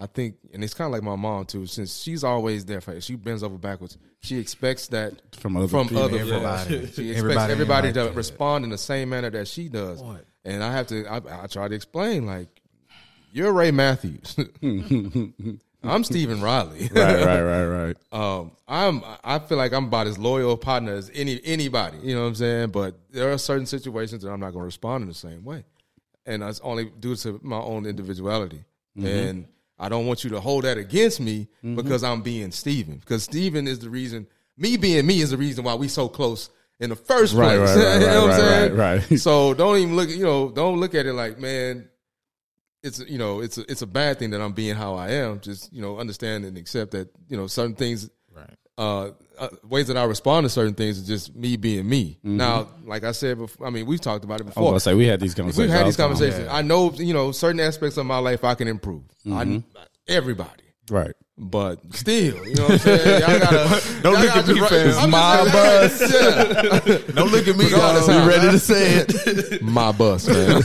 Speaker 2: I think and it's kind of like my mom too, since she's always there for she bends over backwards. She expects that
Speaker 5: From other
Speaker 2: from
Speaker 5: people.
Speaker 2: other
Speaker 4: Everybody.
Speaker 2: folks. She expects
Speaker 4: Everybody
Speaker 2: everybody,
Speaker 4: ain't like
Speaker 2: to
Speaker 4: that.
Speaker 2: respond in the same manner that she does. And I have to I, I try to explain like you're Ray Matthews. I'm Stephen Riley.
Speaker 5: right, right, right, right.
Speaker 2: um, I'm I feel like I'm about as loyal a partner as any anybody. You know what I'm saying? But there are certain situations that I'm not going to respond in the same way, and that's only due to my own individuality. And I don't want you to hold that against me mm-hmm. because I'm being Steven. Because Steven is the reason. Me being me is the reason why we so close in the first place.
Speaker 5: right, right,
Speaker 2: you know what I'm
Speaker 5: right,
Speaker 2: saying?
Speaker 5: right, right.
Speaker 2: So don't even look. You know, don't look at it like, man, it's you know, it's a, it's a bad thing that I'm being how I am. Just you know, understand and accept that you know certain things
Speaker 4: Right.
Speaker 2: Uh, uh, ways that I respond to certain things is just me being me.
Speaker 5: Mm-hmm.
Speaker 2: Now, like I said before, I mean, we've talked about it
Speaker 5: I was
Speaker 2: before.
Speaker 5: say we had these conversations.
Speaker 2: We've had these conversations. I know, you know, certain aspects of my life I can improve. I, everybody.
Speaker 5: Right.
Speaker 2: But still, you know what I'm saying? Y'all gotta,
Speaker 4: Don't
Speaker 2: y'all
Speaker 4: look
Speaker 2: gotta
Speaker 4: at me,
Speaker 2: just-
Speaker 4: fam.
Speaker 2: I'm
Speaker 5: My
Speaker 2: just- Yeah.
Speaker 4: Don't look at me,
Speaker 2: Regardless,
Speaker 4: dog.
Speaker 2: huh?
Speaker 4: You ready to say it?
Speaker 2: My bus, man.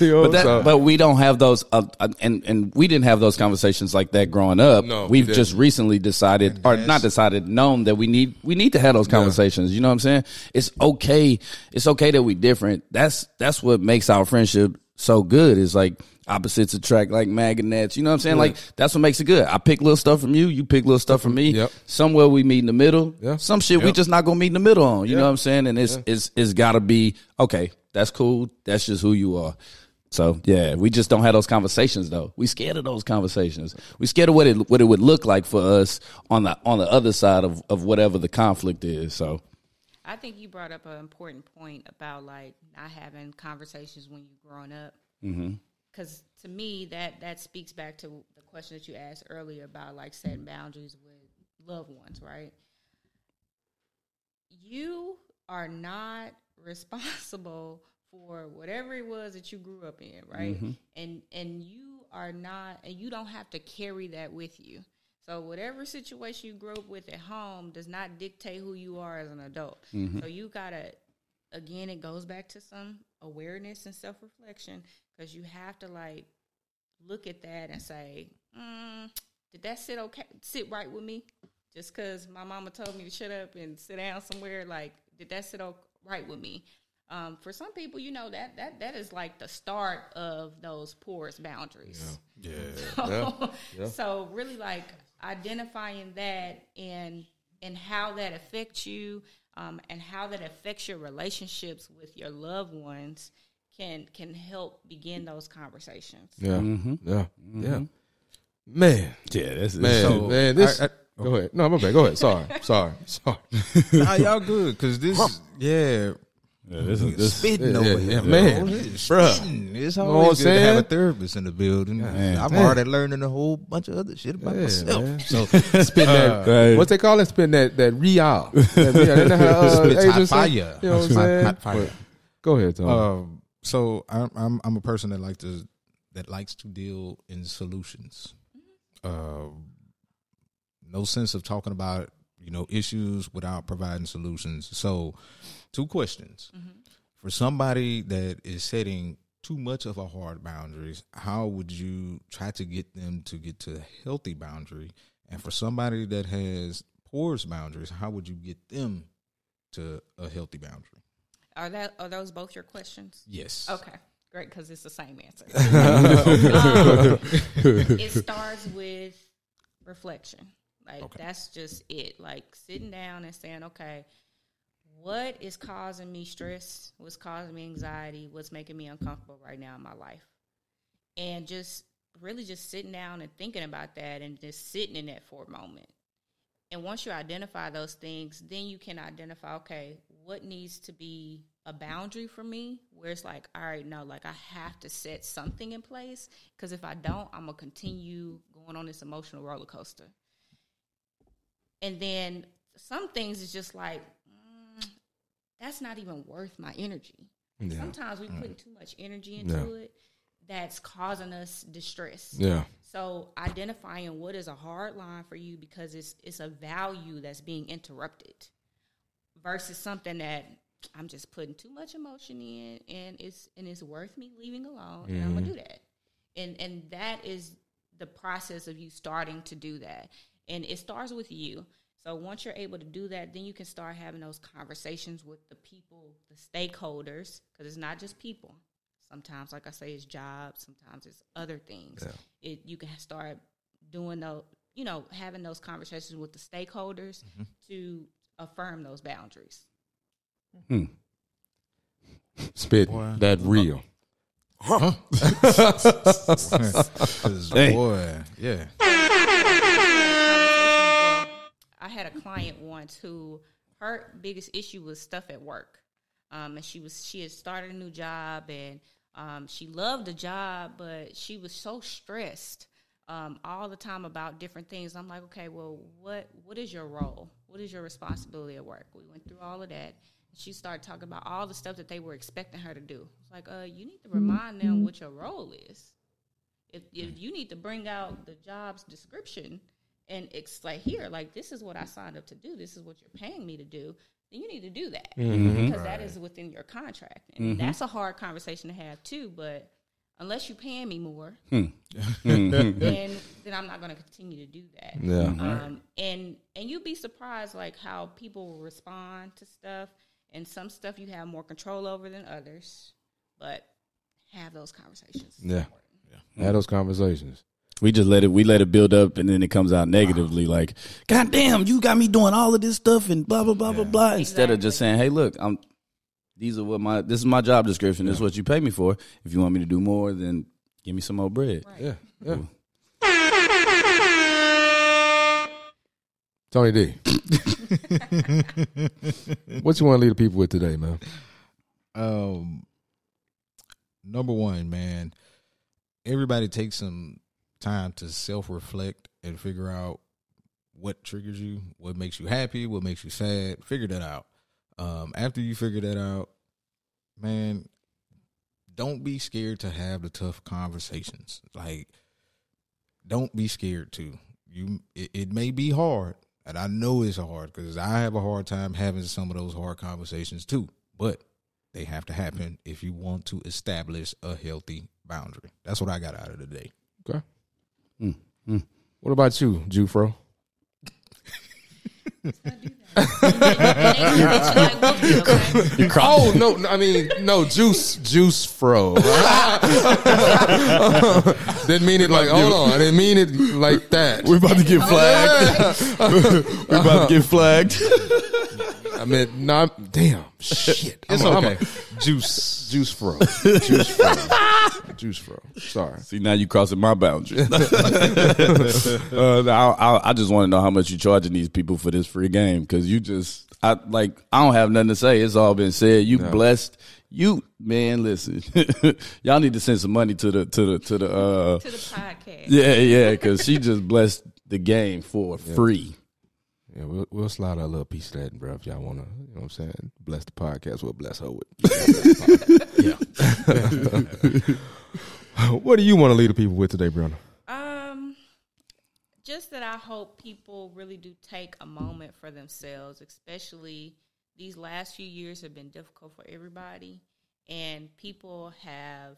Speaker 2: You know,
Speaker 5: But that,
Speaker 2: so-
Speaker 5: but we don't have those, uh, uh, and and we didn't have those conversations like that growing up.
Speaker 2: No, we
Speaker 5: we've
Speaker 2: didn't.
Speaker 5: just recently decided, or not decided, known that we need we need to have those conversations. You know what I'm saying? It's okay. It's okay that we different. That's that's what makes our friendship so good. Is like opposites attract like magnets. You know what I'm saying? Like that's what makes it good. I pick little stuff from you. You pick little stuff from me.
Speaker 2: Yep.
Speaker 5: Somewhere we meet in the middle.
Speaker 2: Yeah.
Speaker 5: Some shit we just not gonna meet in the middle on. You know what I'm saying? And it's it's it's gotta be okay. That's cool. That's just who you are. So yeah, we just don't have those conversations though. We scared of those conversations. We scared of what it what it would look like for us on the on the other side of of whatever the conflict is. So
Speaker 1: I think you brought up an important point about like not having conversations when you're growing up. Mm-hmm. Because to me, that that speaks back to the question that you asked earlier about like setting boundaries with loved ones, right? You are not responsible for whatever it was that you grew up in, right? Mm-hmm. And and you are not, and you don't have to carry that with you. So whatever situation you grew up with at home does not dictate who you are as an adult. Mm-hmm. So you gotta, again, it goes back to some awareness and self reflection because you have to like look at that and say, mm, did that sit okay, sit right with me? Just because my mama told me to shut up and sit down somewhere, like, did that sit right with me? Um, for some people, you know that that that is like the start of those porous boundaries.
Speaker 4: Yeah.
Speaker 1: So, so really like identifying that and and how that affects you um, and how that affects your relationships with your loved ones can can help begin those conversations.
Speaker 2: yeah, mm-hmm. yeah, yeah. Man,
Speaker 5: yeah, that's,
Speaker 2: man,
Speaker 4: So,
Speaker 2: man. This.
Speaker 4: I- I-
Speaker 2: go ahead. No, my bad. Go ahead. Sorry, sorry, sorry.
Speaker 4: nah, y'all good because this, yeah,
Speaker 5: yeah, this, is- this,
Speaker 4: spitting
Speaker 2: Yeah,
Speaker 4: over
Speaker 2: yeah,
Speaker 4: here,
Speaker 2: man.
Speaker 4: bro.
Speaker 2: Bruh.
Speaker 4: Spitting. It's
Speaker 2: know what
Speaker 4: always
Speaker 2: I'm
Speaker 4: good to have a therapist in the building.
Speaker 5: Man.
Speaker 4: I'm
Speaker 2: Man.
Speaker 4: already learning a whole bunch of other shit about
Speaker 2: Yeah,
Speaker 4: myself.
Speaker 2: man.
Speaker 4: So
Speaker 2: spin that.
Speaker 5: Right.
Speaker 2: What they call it? Spin that that real. That real. How, uh,
Speaker 4: hot fire.
Speaker 2: You know what I'm
Speaker 4: Hot-
Speaker 2: saying?
Speaker 4: hot fire.
Speaker 2: But Go ahead, Tom.
Speaker 4: Um, so I'm I'm I'm a person that likes to that likes to deal in solutions. Um, no sense of talking about you know issues without providing solutions. So, two questions for somebody that is setting too much of a hard boundaries. How would you try to get them to get to a healthy boundary? And for somebody that has porous boundaries, how would you get them to a healthy boundary?
Speaker 1: Are that are those both your questions?
Speaker 4: Yes.
Speaker 1: Okay, great, because it's the same answer. Um, it starts with reflection. Like
Speaker 4: Okay.
Speaker 1: that's just it. Like sitting down and saying, okay, what is causing me stress? What's causing me anxiety? What's making me uncomfortable right now in my life? And just really just sitting down and thinking about that and just sitting in that for a moment. And once you identify those things, then you can identify, okay, what needs to be a boundary for me where it's like, all right, no, like I have to set something in place because if I don't, I'm going to continue going on this emotional roller coaster. And then some things is just like, mm, that's not even worth my energy. Sometimes we put too much energy into
Speaker 2: Yeah.
Speaker 1: it that's causing us distress.
Speaker 2: yeah.
Speaker 1: So identifying what is a hard line for you because it's it's a value that's being interrupted versus something that I'm just putting too much emotion in and it's and it's worth me leaving alone and I'm gonna do that. And and that is the process of you starting to do that. And it starts with you. So once you're able to do that, then you can start having those conversations with the people, the stakeholders, because it's not just people. Sometimes, like I say, it's jobs. Sometimes it's other things. It you can start doing those, you know, having those conversations with the stakeholders to affirm those boundaries. Hmm.
Speaker 2: Spit
Speaker 4: Boy.
Speaker 2: that real.
Speaker 4: 'Cause,
Speaker 5: Hey.
Speaker 4: boy, yeah.
Speaker 1: I had a client once who her biggest issue was stuff at work, um, and she was she had started a new job and um, she loved the job, but she was so stressed um, all the time about different things. I'm like, okay, well, what what is your role? What is your responsibility at work? We went through all of that. She started talking about all the stuff that they were expecting her to do. It's like, uh, you need to remind them what your role is if, if you need to bring out the job's description and it's like here like this is what i signed up to do. This is what you're paying me to do. Then you need to do that mm-hmm. because that is within your contract. And mm-hmm. that's a hard conversation to have too but unless you're paying me more hmm. mm-hmm. then then i'm not going to continue to do that.
Speaker 2: Yeah.
Speaker 1: um, and and you'd be surprised like how people will respond to stuff and some stuff you have more control over than others but have those conversations It's
Speaker 2: Yeah. Have those conversations.
Speaker 5: We just let it we let it build up and then it comes out negatively like, God damn, you got me doing all of this stuff and blah blah blah blah blah. Instead of just saying, Hey, look, I'm these are what my this is my job description, this is what you pay me for. If you want me to do more, then give me some more bread.
Speaker 2: Yeah. Yeah. Tony D. what you want to leave the people with today, man?
Speaker 4: Um, number one, man, everybody take some time to self reflect and figure out what triggers you, what makes you happy, what makes you sad. Figure that out. Um, after you figure that out, man, don't be scared to have the tough conversations. Like, don't be scared to. You, it, it may be hard, and I know it's hard because I have a hard time having some of those hard conversations too. But they have to happen if you want to establish a healthy boundary. That's what I got out of the day.
Speaker 2: Okay. What about you, Jufro? Oh no, no, I mean no juice, juice fro. didn't mean it like hold on. I didn't mean it like that.
Speaker 5: We're about to get flagged. We're about to get flagged.
Speaker 2: I meant not. Damn, shit.
Speaker 4: It's
Speaker 2: I'm- I'm-
Speaker 4: okay. Juice.
Speaker 2: juice fro, juice fro, juice fro. Sorry.
Speaker 5: See now you crossing my boundary. uh, I, I, I just want to know how much you charging these people for this free game because you just I like I don't have nothing to say. It's all been said. You blessed. You man, listen. Y'all need to send some money to the to the to the uh
Speaker 1: to the podcast.
Speaker 5: yeah yeah because she just blessed the game for free.
Speaker 2: Yeah, we'll, we'll slide a little piece of that, bro. If y'all want to, you know what I'm saying? Bless the podcast. We'll bless her with. yeah. what do you want to leave the people with today, brother?
Speaker 1: Um, just that I hope people really do take a moment for themselves, especially these last few years have been difficult for everybody, and people have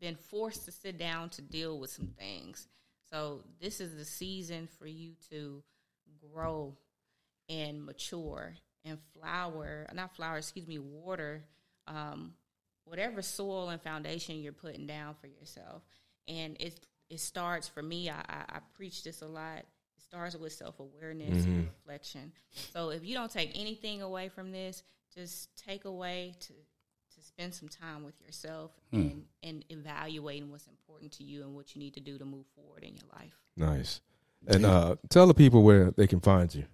Speaker 1: been forced to sit down to deal with some things. So this is the season for you to grow and mature and flower, not flower, excuse me, water, um, whatever soil and foundation you're putting down for yourself. And it it starts for me. I, I, I preach this a lot. It starts with self awareness and reflection. So if you don't take anything away from this, just take away to to spend some time with yourself and and evaluating what's important to you and what you need to do to move forward in your life.
Speaker 2: Nice. And uh, tell the people where they can find you.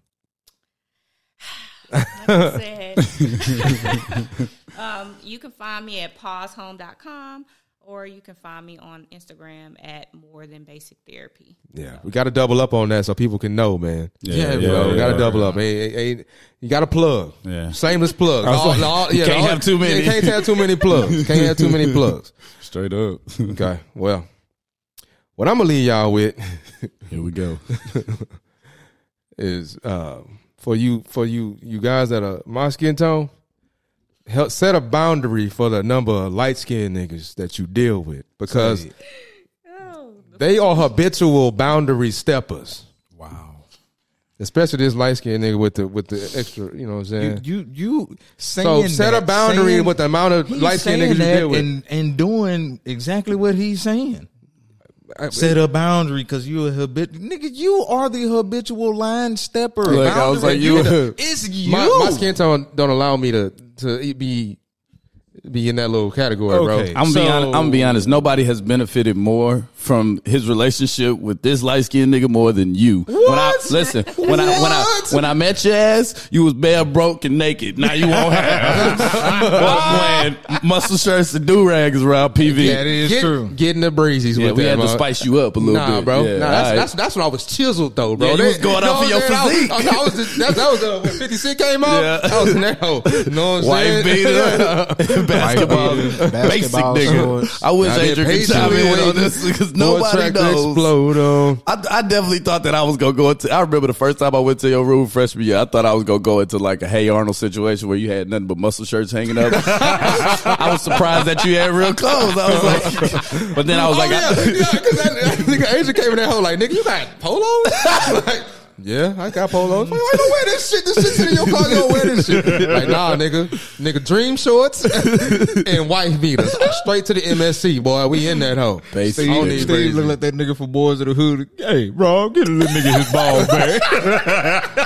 Speaker 1: Like I said, um, you can find me at pausehome.com or you can find me on Instagram at more than basic therapy.
Speaker 2: Yeah, we got to double up on that so people can know, man.
Speaker 5: Yeah,
Speaker 2: You
Speaker 5: yeah,
Speaker 2: know, we got to
Speaker 5: yeah.
Speaker 2: double up. Hey, hey, hey, you got to plug.
Speaker 5: Yeah.
Speaker 2: Shameless plug.
Speaker 5: I
Speaker 2: All-
Speaker 5: like,
Speaker 2: all-
Speaker 5: you
Speaker 2: yeah,
Speaker 5: can't
Speaker 2: all-
Speaker 5: have too many.
Speaker 2: Can't have too many plugs. Can't have too many plugs.
Speaker 5: Straight up.
Speaker 2: Okay. Well, what I'm gonna leave y'all with
Speaker 5: Here we go.
Speaker 2: is uh, for you for you you guys that are my skin tone. Help set a boundary for the number of light skinned niggas that you deal with because
Speaker 1: Oh,
Speaker 2: they are habitual boundary steppers.
Speaker 4: Wow.
Speaker 2: especially this light skinned nigga with the with the extra. You know what I'm saying?
Speaker 4: You you, you
Speaker 2: so set
Speaker 4: that,
Speaker 2: a boundary
Speaker 4: saying-
Speaker 2: with the amount of light skinned niggas you deal with.
Speaker 4: and and doing exactly what he's saying. Set a boundary because you a habit nigga. You are the habitual line stepper.
Speaker 5: Look, I was like, you-
Speaker 4: getter. It's you.
Speaker 2: my, my skin tone don't allow me to to be be in that little category,
Speaker 4: Okay.
Speaker 2: bro.
Speaker 5: I'm
Speaker 4: So-
Speaker 5: be honest, I'm gonna be honest. Nobody has benefited more from his relationship with this light skinned nigga more than you. When I
Speaker 4: What?
Speaker 5: listen, when I when I when I met your ass, you was bare broke and naked. Now you won't have was wearing muscle shirts and do rags around PV.
Speaker 4: That is
Speaker 2: Get,
Speaker 4: true.
Speaker 2: Getting the breezies
Speaker 5: yeah,
Speaker 2: with
Speaker 5: we
Speaker 2: that,
Speaker 5: had to spice you up a little
Speaker 2: nah,
Speaker 5: bit,
Speaker 2: bro.
Speaker 5: Yeah,
Speaker 2: nah, that's,
Speaker 5: all right.
Speaker 2: that's that's when I was chiseled though, bro.
Speaker 5: Yeah, you was going off of your
Speaker 2: what
Speaker 5: physique.
Speaker 2: I was, I was just, that, that was uh, when Fifty Cent came out.
Speaker 5: Yeah.
Speaker 2: I was now. that hole. You know what I'm
Speaker 5: White
Speaker 2: saying?
Speaker 5: beater, basketball,
Speaker 4: beaters,
Speaker 5: basic
Speaker 4: basketball
Speaker 5: nigga.
Speaker 4: shorts.
Speaker 5: I wish
Speaker 2: I did
Speaker 5: Adrian could
Speaker 2: patiently
Speaker 5: chime in on this because nobody knows.
Speaker 2: explode on.
Speaker 5: I, I definitely thought that I was gonna go into. I remember the first time I went to your room freshman year. I thought I was gonna go into like a Hey Arnold situation where you had nothing but muscle shirts hanging up. I was surprised that you had real clothes. I was like, but then I was
Speaker 2: oh,
Speaker 5: like,
Speaker 2: yeah,
Speaker 5: I,
Speaker 2: yeah, because that, that nigga Asian came in that hole like, nigga, you got polo. like, yeah, I got polos. Like, why you don't wear this shit? This shit's in your car. You don't wear this shit. Like, nah, nigga, nigga, dream shorts and white beaters, straight to the MSC, boy. We in that hole.
Speaker 5: Basic.
Speaker 2: I don't
Speaker 5: Steve-
Speaker 4: Steve
Speaker 2: breezy.
Speaker 4: look like that nigga for Boys of the Hood. Hey, bro, get a little nigga his balls back.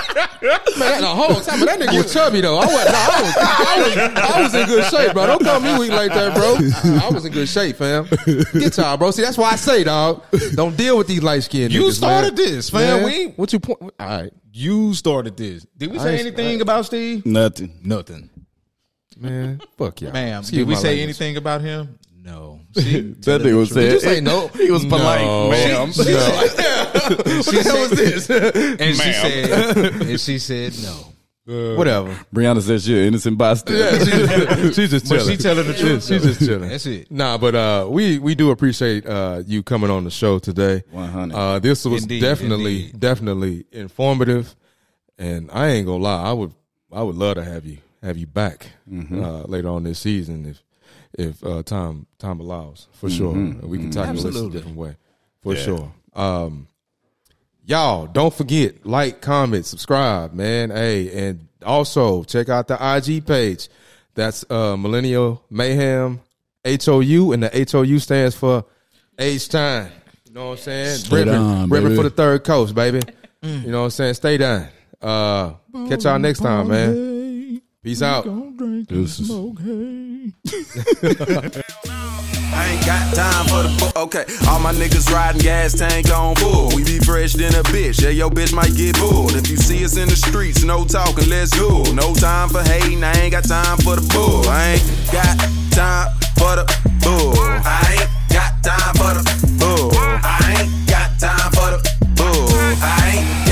Speaker 2: Man, the whole time, but that nigga was chubby though. I was, no, I was, I was, I was in good shape, bro. Don't call me weak like that, bro. I was in good shape, fam. Get y'all, bro. See, that's why I say, dog, don't deal with these light skinned niggas.
Speaker 4: You
Speaker 2: niggas.
Speaker 4: started
Speaker 2: man.
Speaker 4: this, fam. We ain't-
Speaker 2: what you point? All right,
Speaker 4: You started this. Did we say
Speaker 2: ain't-
Speaker 4: anything about Steve?
Speaker 5: nothing.
Speaker 4: Nothing.
Speaker 2: man. Fuck yeah,
Speaker 4: Ma'am,
Speaker 2: Excuse
Speaker 4: did we
Speaker 2: my
Speaker 4: say
Speaker 2: language.
Speaker 4: anything about him? No. See,
Speaker 5: That nigga was saying.
Speaker 2: Did you say no?
Speaker 5: He was polite,
Speaker 2: No.
Speaker 5: ma'am.
Speaker 2: What the hell was this?
Speaker 4: and she said, and she said no.
Speaker 2: Whatever.
Speaker 5: Brianna says you're an innocent bystander.
Speaker 2: Yeah, she's just, she's just
Speaker 4: But
Speaker 2: chilling.
Speaker 4: she telling the truth.
Speaker 2: She's just chilling.
Speaker 4: That's it.
Speaker 2: Nah, but uh, we we do appreciate uh, you coming on the show today.
Speaker 5: 100.
Speaker 2: Uh, this was
Speaker 4: Indeed,
Speaker 2: definitely
Speaker 4: indeed.
Speaker 2: definitely informative, and I ain't gonna lie, I would I would love to have you have you back
Speaker 5: Mm-hmm.
Speaker 2: uh, later on this season if if uh, time time allows for sure.
Speaker 5: Mm-hmm.
Speaker 2: We can tackle this a different way for sure. Um, y'all don't forget like, comment, subscribe, man. Hey, and also check out the IG page. That's uh, Millennial Mayhem HOU, and the HOU stands for H Time. You know what I'm saying?
Speaker 5: Stay down,
Speaker 2: Ripping for the third coast, baby. You know what I'm saying? Stay down. Uh, catch y'all next time, man. Peace out.
Speaker 5: Deuces.
Speaker 3: I ain't got time for the book. Okay, all my niggas riding gas tank on bull. We be fresh than a bitch. Yeah, yo bitch might get bulled. If you see us in the streets, no talking, let's go. No time for hating. I ain't got time for the bull. I ain't got time for the bull. I ain't got time for the bull. I ain't got time for the bull. I ain't.